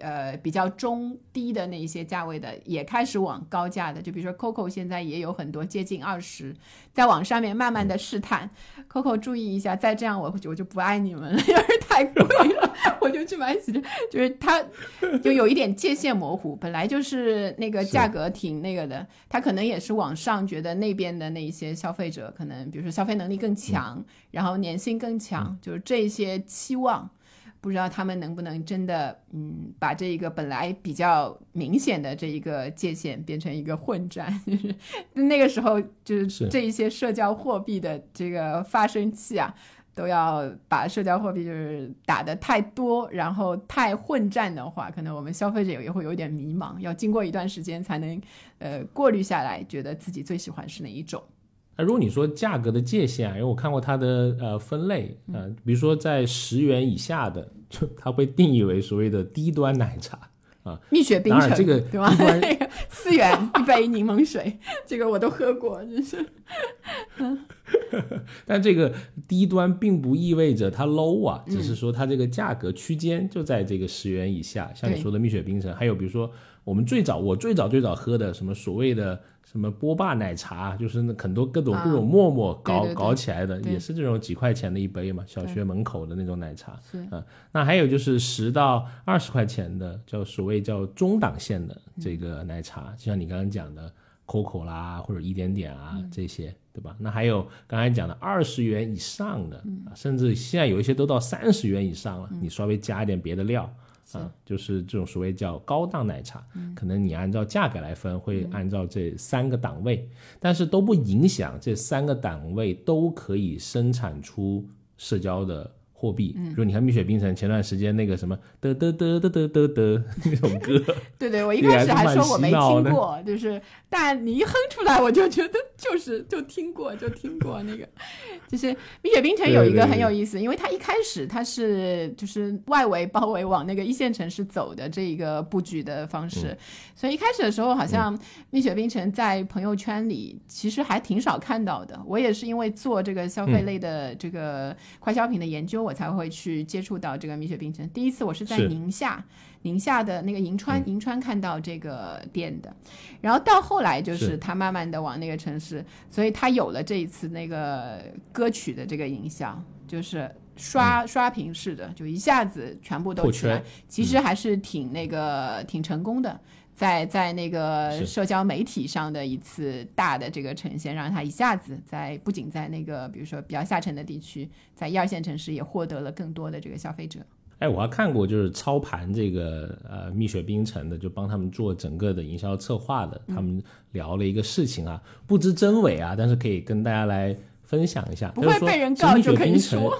呃比较中低的那一些价位的，也开始往高价的，就比如说 COCO 现在也有很多接近二十，在往上面慢慢的试探。COCO 注意一下，再这样我我就不爱你们了，*laughs* 因为太贵了，*laughs* 我就去买喜茶，就是它就有一点界限模糊，本来就是那个价格挺那个的，它可能也是往上觉得那边的那一些消费者可能，比如说消费能力更强，然后粘性更强，就是这些期望。不知道他们能不能真的，嗯，把这一个本来比较明显的这一个界限变成一个混战，就是那个时候，就是是这一些社交货币的这个发生器啊，都要把社交货币就是打得太多，然后太混战的话，可能我们消费者也会有点迷茫，要经过一段时间才能呃过滤下来，觉得自己最喜欢是哪一种。那如果你说价格的界限啊，因为我看过它的呃分类，呃，比如说在十元以下的，就 *laughs* 它会定义为所谓的低端奶茶啊。蜜雪冰城，这个对吧？*laughs* 四元一杯柠檬水，*laughs* 这个我都喝过，真是。但这个低端并不意味着它 low 啊，只是说它这个价格区间就在这个十元以下。像你说的蜜雪冰城，还有比如说我们最早我最早最早喝的什么所谓的什么波霸奶茶，就是那很多各种啊各种沫沫搞搞起来的，也是这种几块钱的一杯嘛，小学门口的那种奶茶。是啊，那还有就是十到二十块钱的，叫所谓叫中档线的嗯这个奶茶，就像你刚刚讲的 COCO 啦，或者一点点啊、嗯这些，对吧？那还有刚才讲的二十元以上的，甚至现在有一些都到三十元以上了，你稍微加一点别的料。啊，就是这种所谓叫高档奶茶，嗯。可能你按照价格来分，会按照这三个档位，但是都不影响这三个档位都可以生产出社交的货币。嗯比如你看蜜雪冰城前段时间那个什么的的的的的的的那首歌，对对，我一开始还说我没听过，就是，但你一哼出来，我就觉得就是就听过，就听过那个，就是蜜雪冰城有一个很有意思，因为它一开始它是就是外围包围往那个一线城市走的这一个布局的方式，嗯所以一开始的时候好像蜜雪冰城在朋友圈里其实还挺少看到的。我也是因为做这个消费类的这个快消品的研究，我我才会去接触到这个蜜雪冰城。第一次我是在宁夏，宁夏的那个银川，银川看到这个店的，然后到后来就是。是他慢慢的往那个城市，所以他有了这一次那个歌曲的这个营销，就是刷、刷屏式的，就一下子全部都破起来，其实还是挺那个挺成功的。在在那个社交媒体上的一次大的这个呈现，让他一下子在不仅在那个比如说比较下沉的地区，在一二线城市也获得了更多的这个消费者。哎，我还看过，就是操盘这个呃蜜雪冰城的，就帮他们做整个的营销策划的，他们聊了一个事情啊，不知真伪啊，但是可以跟大家来分享一下。不会被人告就可以说，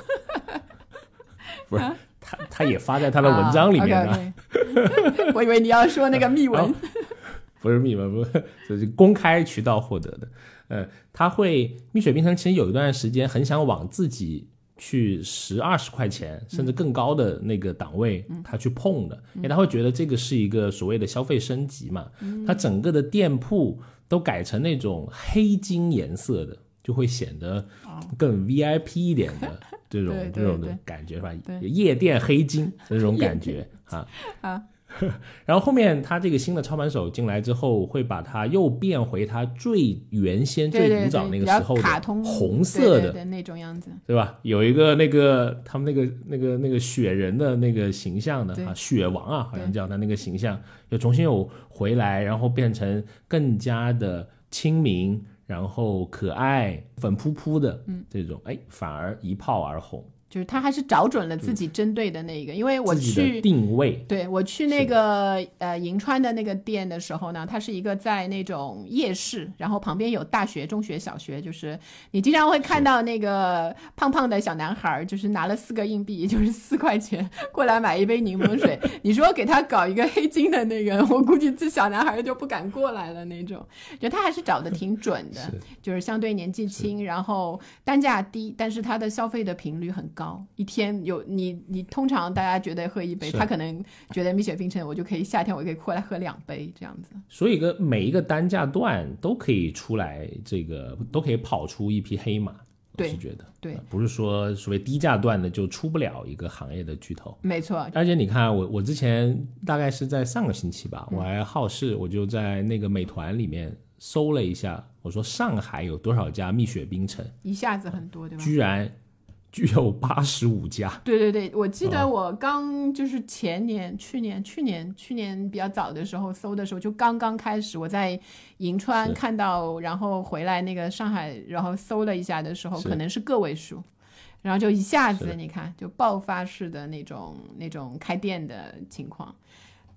*laughs* *laughs* 不是他他也发在他的文章里面的，啊 OK，OK。*laughs* 我以为你要说那个密文。哦，不是密文，不是，*laughs* 就是公开渠道获得的。呃，他会蜜雪冰城其实有一段时间很想往自己去十二十块钱甚至更高的那个档位，他去碰的，因为他会觉得这个是一个所谓的消费升级嘛。他整个的店铺都改成那种黑金颜色的，就会显得更 VIP 一点的 *laughs* 这种这种的感觉是吧？夜店黑金 *laughs* 这种感觉啊。啊，*laughs* 然后后面他这个新的操盘手进来之后，会把它又变回它最原先、最古早那个时候的红色的，那种样子，对吧？有一个那个他们那个那个那个雪人的那个形象的啊，雪王啊，好像叫他那个形象，又重新又回来，然后变成更加的亲民，然后可爱、粉扑扑的，嗯，这种哎，反而一炮而红，就是他还是找准了自己针对的那一个，因为我去定位。对我去那个呃银川的那个店的时候呢，它是一个在那种夜市，然后旁边有大学、中学、小学，就是你经常会看到那个胖胖的小男孩儿，就是拿了四个硬币，就是四块钱过来买一杯柠檬水。*laughs* 你说给他搞一个黑金的那个，我估计这小男孩儿就不敢过来了那种。就他还是找的挺准的，*laughs* 是。就是相对年纪轻，然后单价低，但是他的消费的频率很高，一天有你你通常大家觉得喝一杯，他可能觉得蜜雪冰城我就可以夏天我可以过来喝两杯这样子。所以个每一个单价段都可以出来，这个都可以跑出一匹黑马。我对是觉得，对呃不是说所谓低价段的就出不了一个行业的巨头。没错，而且你看，我我之前大概是在上个星期嗯吧，我还好事，我就在那个美团里面搜了一下，我说上海有多少家蜜雪冰城，一下子很多，对吧？居然具有八十五家。对对对，我记哦得我刚就是前年、去年、去年、去年比较早的时候搜的时候，就刚刚开始，我在银川看到，然后回来那个上海，然后搜了一下的时候，可能是个位数，然后就一下子你看就爆发式的那种那种开店的情况。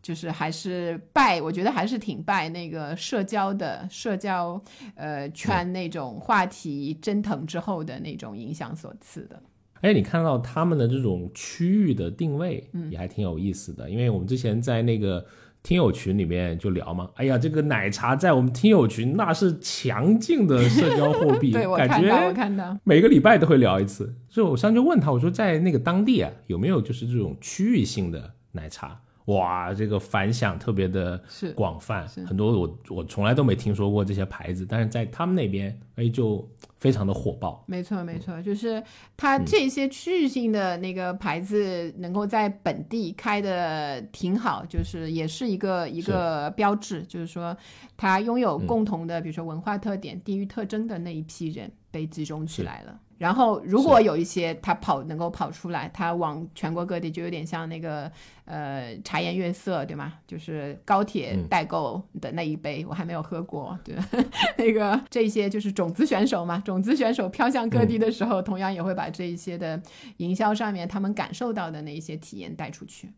就是还是拜，我觉得还是挺拜那个社交的社交呃圈那种话题蒸腾之后的那种影响所赐的。而且你看到他们的这种区域的定位，嗯也还挺有意思的。因为我们之前在那个听友群里面就聊嘛，哎呀，这个奶茶在我们听友群那是强劲的社交货 *laughs* 币，对我感看到，我看到，每个礼拜都会聊一次。所以我上次就问他，我说在那个当地啊，有没有就是这种区域性的奶茶？哇，这个反响特别的是广泛，很多我我从来都没听说过这些牌子，但是在他们那边，哎，就非常的火爆。没错没嗯。错，就是它这些区域性的那个牌子能够在本地开的挺好，就是也是一个一个标志，就是说它拥有嗯。共同的，比如说文化特点、地域特征的那一批人被集中起来了。然后，如果有一些他跑能够跑出来，他往全国各地，就有点像那个呃茶颜悦色，对吗？就是高铁嗯代购的那一杯，我还没有喝过。对，*laughs* 那个这些就是种子选手嘛，种子选手飘向各地的时候，同样也会把这一些的营销上面他们感受到的那一些体验带出去。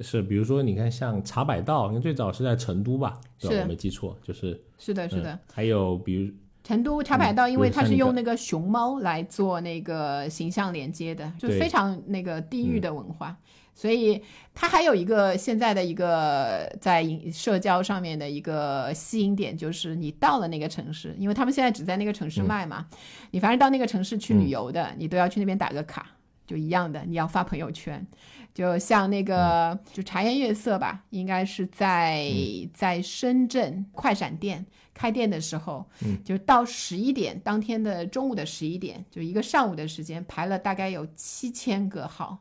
是，比如说你看像茶百道，因为最早是在成都吧，对吧是我没记错，就是是的，是的。嗯还有比如成都茶百道，嗯因为它是用那那个熊猫来做那个形象连接的，就非常那个地域的文化，所以它还有一个现在的一个在营社交上面的一个吸引点，就是你到了那个城市，因为他们现在只在那个城市嗯。卖嘛，你凡是到那个城市去旅游的，你都要去那边打个卡。就一样的，你要发朋友圈。就像那个就茶颜悦色吧，应该是在在深圳快闪店开店的时候，嗯就到十一点，当天的中午的十一点，就一个上午的时间，排了大概有七千个号。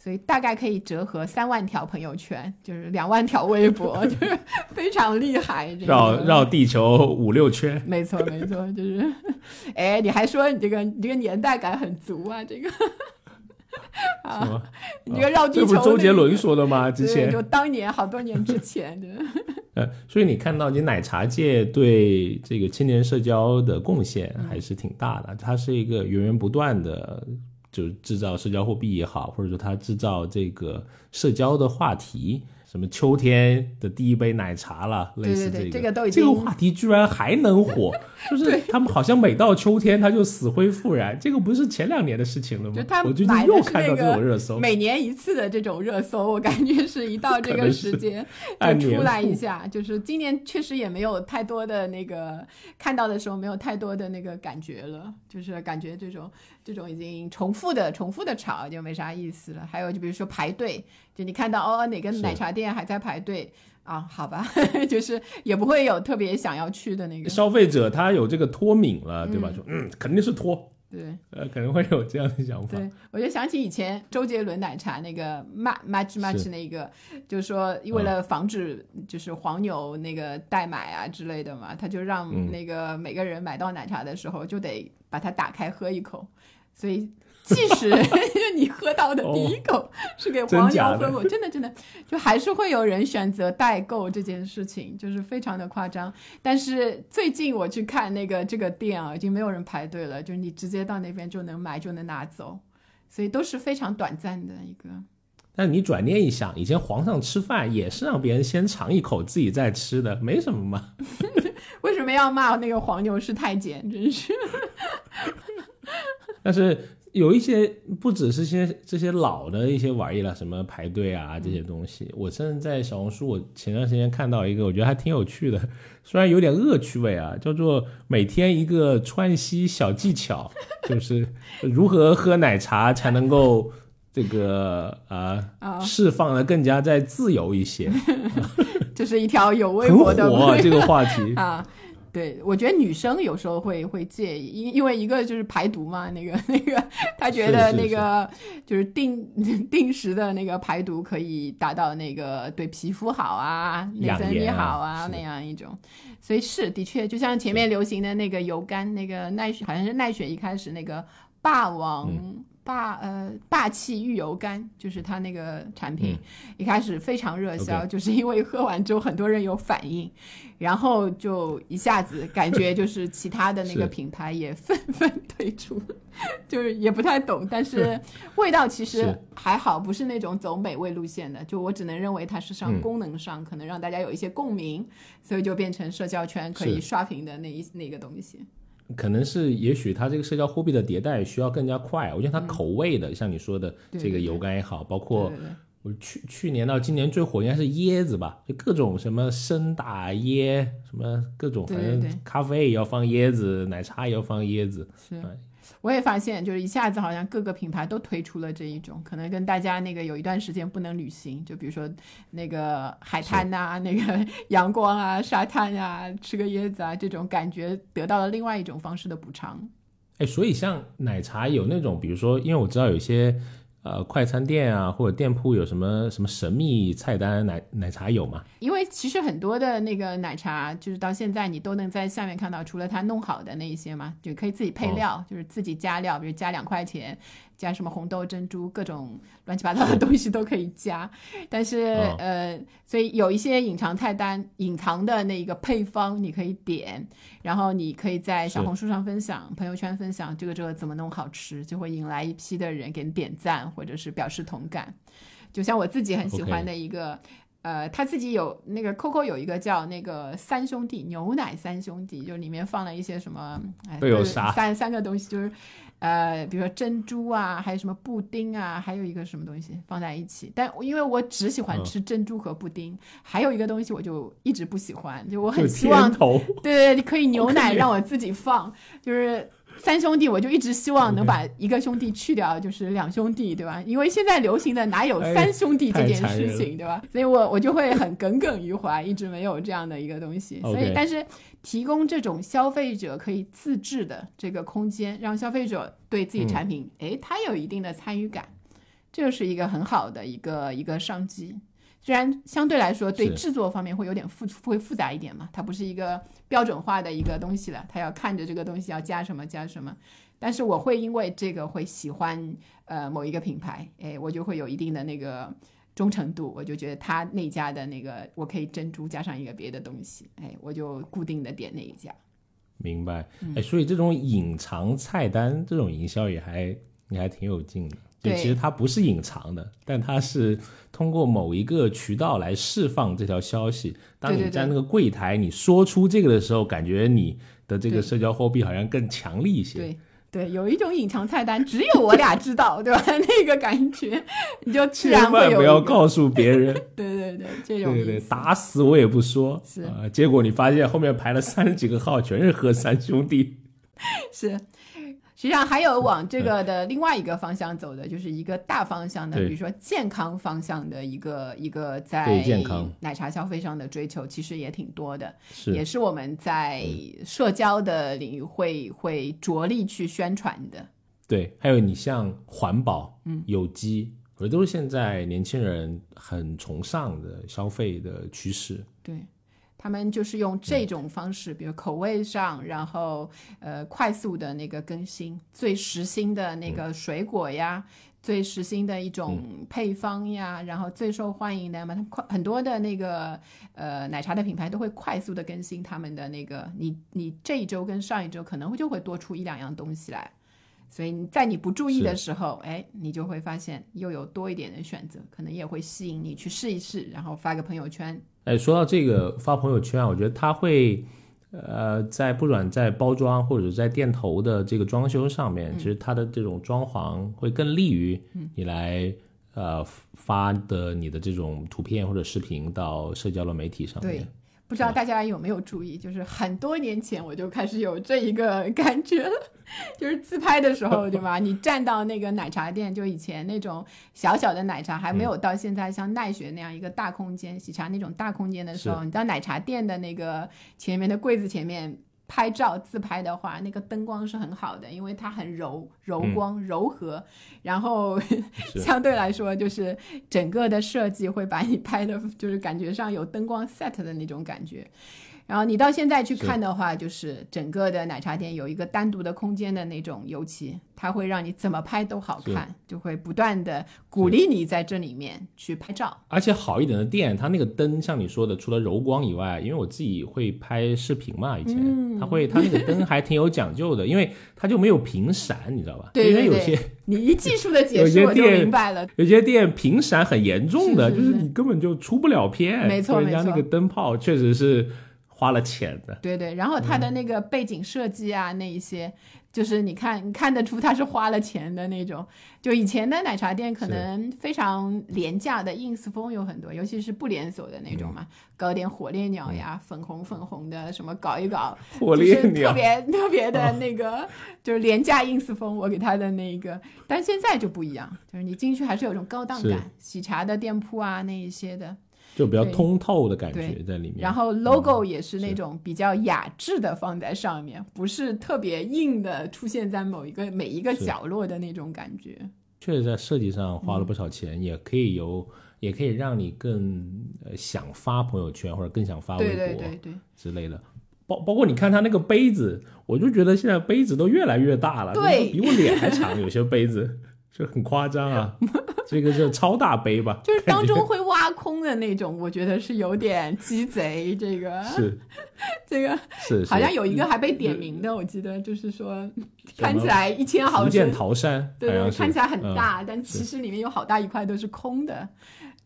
所以大概可以折合三万条朋友圈，就是两万条微博，*laughs* 就是非常厉害。这个绕绕地球五六圈。没错，没错，就是，哎，你还说你这个你这个年代感很足啊，这个 *laughs* 啊，你这个绕地球这、不是周杰伦说的吗？之，前就当年好多年之前的，*laughs* 呃，所以你看到，你奶茶界对这个青年社交的贡献还是挺大的。它是一个源源不断的，就是制造社交货币也好，或者说它制造这个社交的话题，什么秋天的第一杯奶茶啦，类似这个对对这个都已经这个话题居然还能火，*laughs* 就是他们好像每到秋天他就死灰复燃，这个不是前两年的事情了吗就他？我最近又看到这那个种热搜，每年一次的这种热搜，我感觉是一到这个时间就出来一付下。就是今年确实也没有太多的那个看到的时候没有太多的那个感觉了，就是感觉这种这种已经重复的重复的炒就没啥意思了。还有就比如说排队，就你看到哦哪个奶茶店还在排队啊，好吧，*laughs* 就是也不会有特别想要去的那个。消费者他有这个脱敏了，对吧？说嗯，肯定是脱。对，呃，可能会有这样的想法。对，我就想起以前周杰伦奶茶那个 much much 是 much 那个，就是说为了防止就是黄牛那个代买啊之类的嘛，他就让嗯那个每个人买到奶茶的时候就得把它打开喝一口，所以。即使 *laughs* 你喝到的第一口是给黄牛喝过，真的真的，就还是会有人选择代购这件事情，就是非常的夸张。但是最近我去看那个这个店啊，已经没有人排队了，就是你直接到那边就能买就能拿走，所以都是非常短暂的一个。但你转念一想，以前皇上吃饭也是让别人先尝一口，自己再吃的，没什么嘛。*laughs* 为什么要骂那个黄牛是太监？真是但是有一些不只是些这些老的一些玩意了，什么排队啊这些东西，我甚至在小红书，我前段时间看到一个，我觉得还挺有趣的，虽然有点恶趣味啊，叫做每天一个川西小技巧，*laughs* 就是如何喝奶茶才能够。这个啊，啊释放的更加再自由一些，*laughs* 这是一条有微博的火啊这个话题。*laughs* 啊。对，我觉得女生有时候会会介意，因因为一个就是排毒嘛，那个 *laughs* 那个，她觉得那个就是定 *laughs* 定时的那个排毒可以达到那个对皮肤好啊、内分泌养颜啊好啊那样一种，所以是的确，就像前面流行的那个油甘，那个奈雪好像是奈雪一开始那个霸王。嗯霸呃霸气玉油干就是它那个产品，嗯。一开始非常热销就是因为喝完之后很多人有反应，然后就一下子感觉就是其他的那个 *laughs* 品牌也纷纷 *laughs* 推出，就是也不太懂，但是味道其实还好，不是那种走美味路线的，就我只能认为它是上嗯。功能上可能让大家有一些共鸣，所以就变成社交圈可以刷屏的那一那个东西。可能是，也许它这个社交货币的迭代需要更加快。我觉得它口味的，像你说的这个油柑也好，包括我去去年到今年最火应该是椰子吧，就各种什么生打椰，什么各种，反正咖啡也要放椰子，奶茶也要放椰子。是哎，我也发现，就是一下子好像各个品牌都推出了这一种，可能跟大家那个有一段时间不能旅行，就比如说那个海滩呐、那个 *laughs* 阳光啊、沙滩啊、吃个椰子啊这种感觉，得到了另外一种方式的补偿。哎，所以像奶茶有那种，比如说，因为我知道有些呃快餐店啊或者店铺有什么什么神秘菜单，奶奶茶有吗？因为其实很多的那个奶茶，就是到现在你都能在下面看到，除了它弄好的那一些嘛，就可以自己配料，就是自己加料，比如加两块钱，加什么红豆、珍珠，各种乱七八糟的东西都可以加。但是、哦呃，所以有一些隐藏菜单、隐藏的那个配方你可以点，然后你可以在小红书上分享、朋友圈分享这个这个怎么弄好吃，就会引来一批的人给你点赞或者是表示同感。就像我自己很喜欢的一个。呃，他自己有那个 Coco 有一个叫那个三兄弟牛奶三兄弟，就里面放了一些什么，都有啥三三个东西，就是呃，比如说珍珠啊，还有什么布丁啊，还有一个什么东西放在一起。但因为我只喜欢嗯。吃珍珠和布丁，还有一个东西我就一直不喜欢，就我很希望对，对对，你可以牛奶让我自己放，就是三兄弟，我就一直希望能把一个兄弟去掉，就是两兄弟，对吧？因为现在流行的哪有三兄弟这件事情，对吧？所以我我就会很耿耿于怀，一直没有这样的一个东西。所以，但是提供这种消费者可以自制的这个空间，让消费者对自己产品，哎，他有一定的参与感，这就是一个很好的一个一个商机。虽然相对来说对制作方面会有点复会复杂一点嘛，它不是一个标准化的一个东西了，它要看着这个东西要加什么加什么。但是我会因为这个会喜欢呃某一个品牌，哎，我就会有一定的那个忠诚度，我就觉得他那家的那个我可以珍珠加上一个别的东西，哎，我就固定的点那一家。明白，哎，所以这种隐藏菜单这种营销也还你还挺有劲的。就其实它不是隐藏的，但它是通过某一个渠道来释放这条消息。当你在那个柜台你说出这个的时候，感觉你的这个社交货币好像更强力一些。对对，有一种隐藏菜单，只有我俩知道，对吧？*laughs* 那个感觉，你就自然会有。不要告诉别人。*laughs* 对对对，这种对对，打死我也不说。是啊，结果你发现后面排了三十几个号，全是喝三兄弟。*laughs* 是。实际上还有往这个的另外一个方向走的，就是一个大方向的，比如说健康方向的一个一个在奶茶消费上的追求，其实也挺多的，也是我们在社交的领域会会着力去宣传的。对，还有你像环保、嗯，有机，我觉得都是现在年轻人很崇尚的消费的趋势。对。他们就是用这种方式，比如口味上，然后呃快速的那个更新，最时兴的那个水果呀，最时兴的一种配方呀，然后最受欢迎的嘛，他快很多的那个呃奶茶的品牌都会快速的更新他们的那个，你你这一周跟上一周可能会就会多出一两样东西来，所以在你不注意的时候，哎，你就会发现又有多一点的选择，可能也会吸引你去试一试，然后发个朋友圈。哎，说到这个发朋友圈啊，我觉得它会，呃，在不管在包装或者在店头的这个装修上面，其实它的这种装潢会更利于你来呃发的你的这种图片或者视频到社交的媒体上面。不知道大家有没有注意，就是很多年前我就开始有这一个 *laughs* 感觉了，就是自拍的时候，*laughs* 对吧？你站到那个奶茶店，就以前那种小小的奶茶，还没有到现在像奈雪那样一个大空间喜茶那种大空间的时候，你到奶茶店的那个前面的柜子前面。拍照自拍的话，那个灯光是很好的，因为它很柔柔光柔和，然后 *laughs* 相对来说就是整个的设计会把你拍的，就是感觉上有灯光 set 的那种感觉。然后你到现在去看的话，就是整个的奶茶店有一个单独的空间的那种油漆，它会让你怎么拍都好看，就会不断的鼓励你在这里面去拍照。而且好一点的店，它那个灯像你说的，除了柔光以外，因为我自己会拍视频嘛，以前它会它那个灯还挺有讲究的，因为它就没有屏闪，你知道吧？对对对。你一技术的解释 *laughs* 我就明白了。有些店屏闪很严重的，就是你根本就出不了片。没错没错。人家那个灯泡确实是。花了钱的，对对，然后它的那个背景设计啊，那一些，就是你看，你看得出它是花了钱的那种。就以前的奶茶店可能非常廉价的 ins 风有很多，尤其是不连锁的那种嘛，搞点火烈鸟呀，粉红粉红的什么搞一搞，*laughs* 火烈鸟，特别特别的那个，就是廉价 ins 风，我给他的那个。但现在就不一样，就是你进去还是有种高档感，喜茶的店铺啊那一些的。就比较通透的感觉在里面，然后 logo 也是那种比较雅致的放在上面，不是特别硬的出现在某一个每一个角落的那种感觉。确实，在设计上花了不少钱，也可以有，也可以让你更想发朋友圈或者更想发微博之类的。包包括你看它那个杯子，我就觉得现在杯子都越来越大了，对，比我脸还长，有些杯子。就很夸张啊，*laughs* 这个是超大杯吧？就是当中会挖空的那种，我觉得是有点鸡贼。这个是，这个是，好像有一个还被点名的，我记得就是说看起来一千毫升桃山，对对，看起来很大，但其实里面有好大一块都是空的。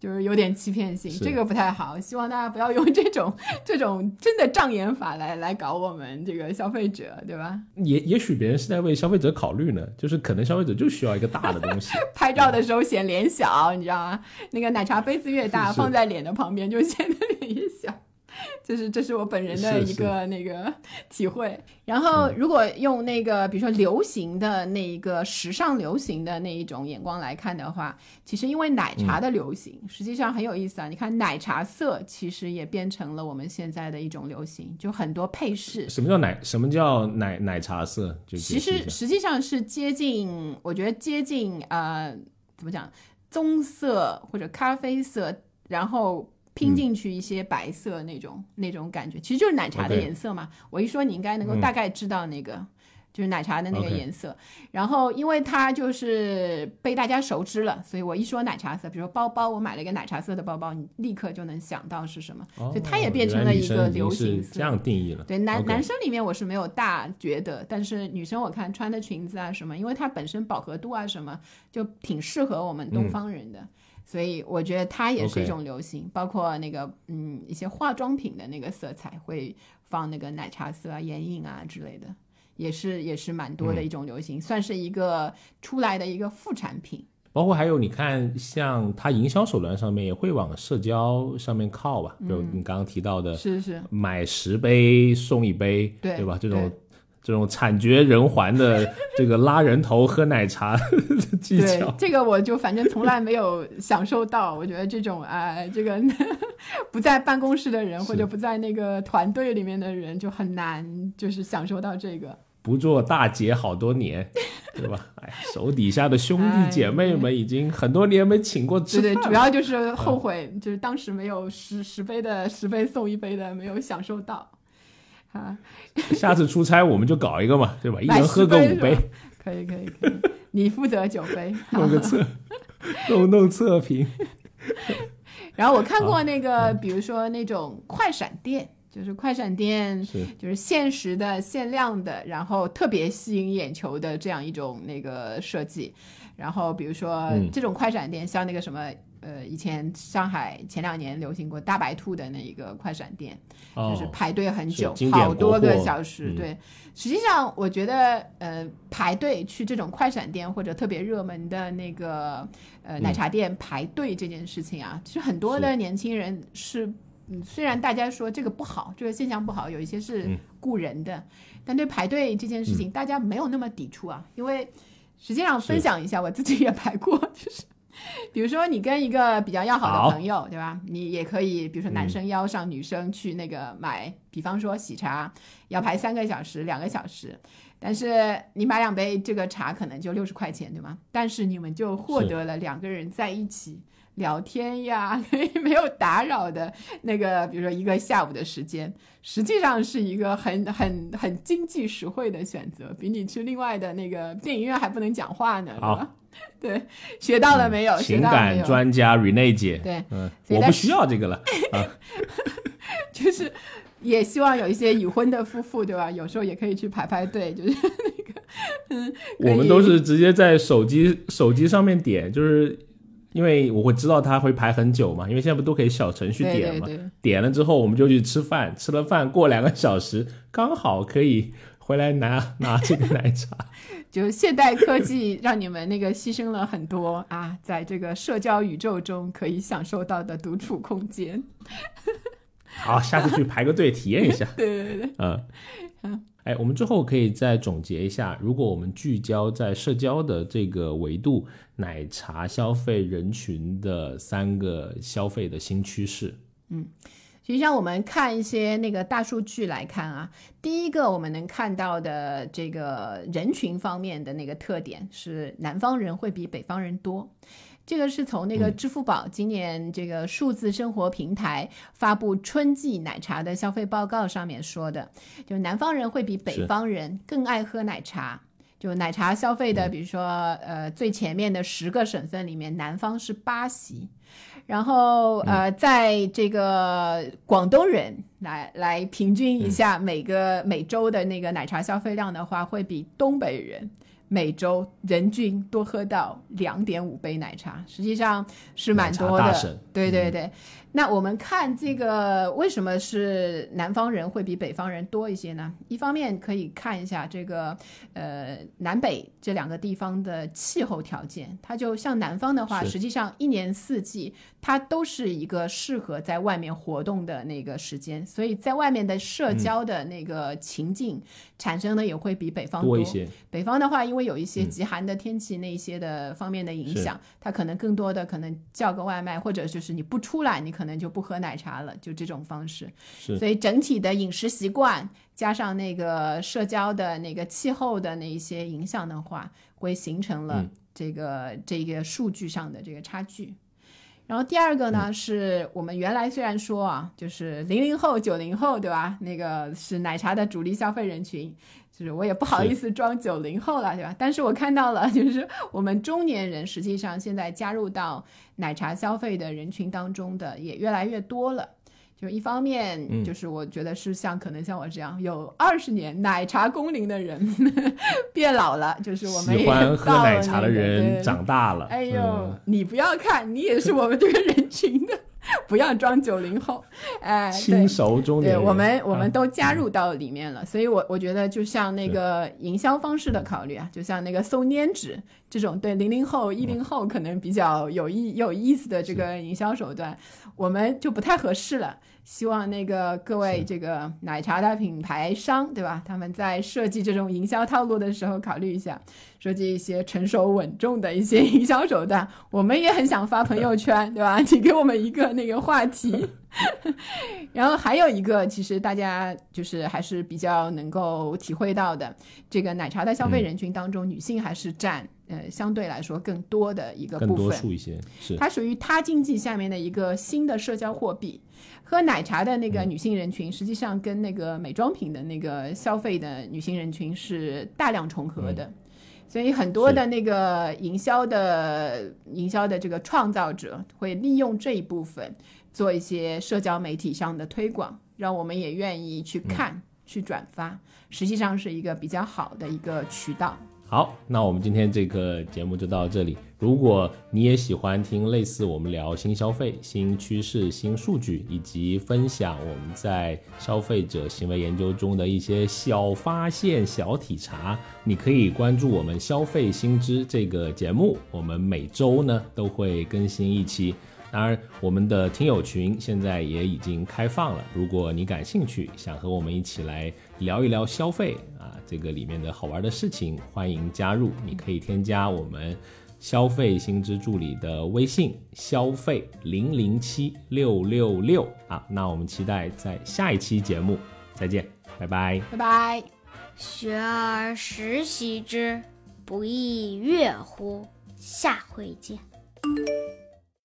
就是有点欺骗性，这个不太好。希望大家不要用这种这种真的障眼法来来搞我们这个消费者，对吧？也也许别人是在为消费者考虑呢，就是可能消费者就需要一个大的东西。*laughs* 拍照的时候显脸小，你知道吗？那个奶茶杯子越大，放在脸的旁边就显得脸越小。就是这是我本人的一个那个体会。然后，如果用那个比如说流行的那一个时尚流行的那一种眼光来看的话，其实因为奶茶的流行，实际上很有意思啊。你看奶茶色其实也变成了我们现在的一种流行，就很多配饰。什么叫奶？什么叫奶奶茶色？就其实实际上是接近，我觉得接近呃，怎么讲，棕色或者咖啡色，然后拼进去一些白色那种、那种感觉，其实就是奶茶的颜色嘛。我一说你应该能够嗯大概知道那个。就是奶茶的那个颜色然后因为它就是被大家熟知了，所以我一说奶茶色，比如说包包，我买了一个奶茶色的包包，你立刻就能想到是什么，哦所以它也变成了一个流行色。这样定义了。对男男生里面我是没有大觉得，但是女生我看穿的裙子啊什么，因为它本身饱和度啊什么就挺适合我们东方人的，所以我觉得它也是一种流行。包括那个嗯一些化妆品的那个色彩会放那个奶茶色啊、眼影啊之类的，也是也是蛮多的一种流行，算是一个出来的一个副产品。包括还有你看，像它营销手段上面也会往社交上面靠吧，比如你刚刚提到的，是是，买十杯送一杯，对吧？这种对这种惨绝人寰的这个拉人头喝奶茶的 *laughs* 技对巧，这个我就反正从来没有享受到。我觉得这种哎，这个 *laughs* 不在办公室的人或者不在那个团队里面的人就很难就是享受到这个。不做大姐好多年，对吧？*laughs* 哎，手底下的兄弟姐妹们已经很多年没请过吃对对。主要就是后悔，就是当时没有十十杯的十杯送一杯的没有享受到。啊，*laughs* 下次出差我们就搞一个嘛，对吧？一人喝个五杯，可以可以可以，你负责酒杯。弄个测，*laughs* 弄弄测评。*laughs* 然后我看过那个，比如说那种快闪店，就是快闪店是就是限时的、限量的，然后特别吸引眼球的这样一种那个设计。然后比如说嗯这种快闪店，像那个什么。呃，以前上海前两年流行过大白兔的那一个快闪店，哦，就是排队很久好多个小时。嗯对，实际上我觉得，呃，排队去这种快闪店或者特别热门的那个呃嗯奶茶店排队这件事情啊，其实很多的年轻人是，嗯，虽然大家说这个不好，这个现象不好，有一些是嗯雇人的，但对排队这件事情，大家没有那么抵触啊，因为实际上分享一下，我自己也排过，就是。*laughs* 比如说，你跟一个比较要好好的朋友，对吧？你也可以，比如说男生邀上女生去那个买，比方说喜茶，要排三个小时、两个小时，但是你买两杯这个茶可能就六十块钱，对吗？但是你们就获得了两个人在一起聊天呀，*laughs* 没有打扰的那个，比如说一个下午的时间，实际上是一个很很很经济实惠的选择，比你去另外的那个电影院还不能讲话呢，对好？*laughs* 对，学到了没有？学情？感专家 Rene 姐，对，我不需要这个了 *laughs* 啊。就是也希望有一些已婚的夫妇，对吧？有时候也可以去排排队，就是那个，嗯，我们都是直接在手机手机上面点，就是因为我会知道它会排很久嘛，因为现在不都可以小程序点嘛，对对点了之后我们就去吃饭，吃了饭过两个小时，刚好可以回来拿拿这个奶茶。*laughs* 就现代科技让你们那个牺牲了很多啊，在这个社交宇宙中可以享受到的独处空间。好，下次去排个队体验一下。*laughs* 对对对，嗯，哎，我们之后可以再总结一下，如果我们聚焦在社交的这个维度，奶茶消费人群的三个消费的新趋势。嗯实际上，我们看一些那个大数据来看啊，第一个我们能看到的这个人群方面的那个特点是，南方人会比北方人多。这个是从那个支付宝今年这个数字生活平台发布春季奶茶的消费报告上面说的，就南方人会比北方人更爱喝奶茶。就奶茶消费的，比如说呃最前面的十个省份里面，南方是八席。然后呃，在这个广东人来来平均一下每个、每周的那个奶茶消费量的话，会比东北人每周人均多喝到两点五杯奶茶，实际上是蛮多的。对对对。那我们看这个，为什么是南方人会比北方人多一些呢？一方面可以看一下这个，呃，南北这两个地方的气候条件。它就像南方的话，实际上一年四季它都是一个适合在外面活动的那个时间，所以在外面的社交的那个情境产生的也会比北方多一些。北方的话，因为有一些极寒的天气那些的方面的影响，它可能更多的可能叫个外卖，或者就是你不出来，你可。可能就不喝奶茶了，就这种方式。是，所以整体的饮食习惯加上那个社交的那个气候的那一些影响的话，会形成了这个这个数据上的这个差距。然后第二个呢，是我们原来虽然说啊，就是零零后、九零后，对吧？那个是奶茶的主力消费人群。就是我也不好意思装九零后了，对吧？但是我看到了，就是我们中年人实际上现在加入到奶茶消费的人群当中的也越来越多了。就一方面，就是我觉得是像可能像我这样有二十年奶茶工龄的人 *laughs* 变老了，就是我们喜欢喝奶茶的人长大了。哎呦，你不要看，你也是我们这个人群的。*laughs* 不要装九零后，哎，轻熟中年对，我们我们都加入到里面了，所以，我我觉得就像那个营销方式的考虑啊，就像那个搜粘纸这种，对零零后、一零后可能比较有意有意思的这个营销手段，我们就不太合适了。希望那个各位这个奶茶的品牌商，对吧？他们在设计这种营销套路的时候，考虑一下，设计一些成熟稳重的一些营销手段。我们也很想发朋友圈，*laughs* 对吧？请给我们一个那个话题。*laughs* 然后还有一个，其实大家就是还是比较能够体会到的，这个奶茶的消费人群当中，女性还是占呃相对来说更多的一个部分，更多数一些。是它属于他经济下面的一个新的社交货币。喝奶茶的那个女性人群，实际上跟那个美妆品的那个消费的女性人群是大量重合的，所以很多的那个营销的营销的这个创造者会利用这一部分做一些社交媒体上的推广，让我们也愿意去看、去转发，实际上是一个比较好的一个渠道。好，那我们今天这个节目就到这里。如果你也喜欢听类似我们聊新消费、新趋势、新数据，以及分享我们在消费者行为研究中的一些小发现、小体察，你可以关注我们消费新知这个节目。我们每周呢都会更新一期。当然，我们的听友群现在也已经开放了。如果你感兴趣，想和我们一起来聊一聊消费啊，这个里面的好玩的事情，欢迎加入。你可以添加我们消费新知助理的微信：消费零零七六六六啊。那我们期待在下一期节目再见，拜拜，拜拜。学而时习之，不亦说乎？下回见。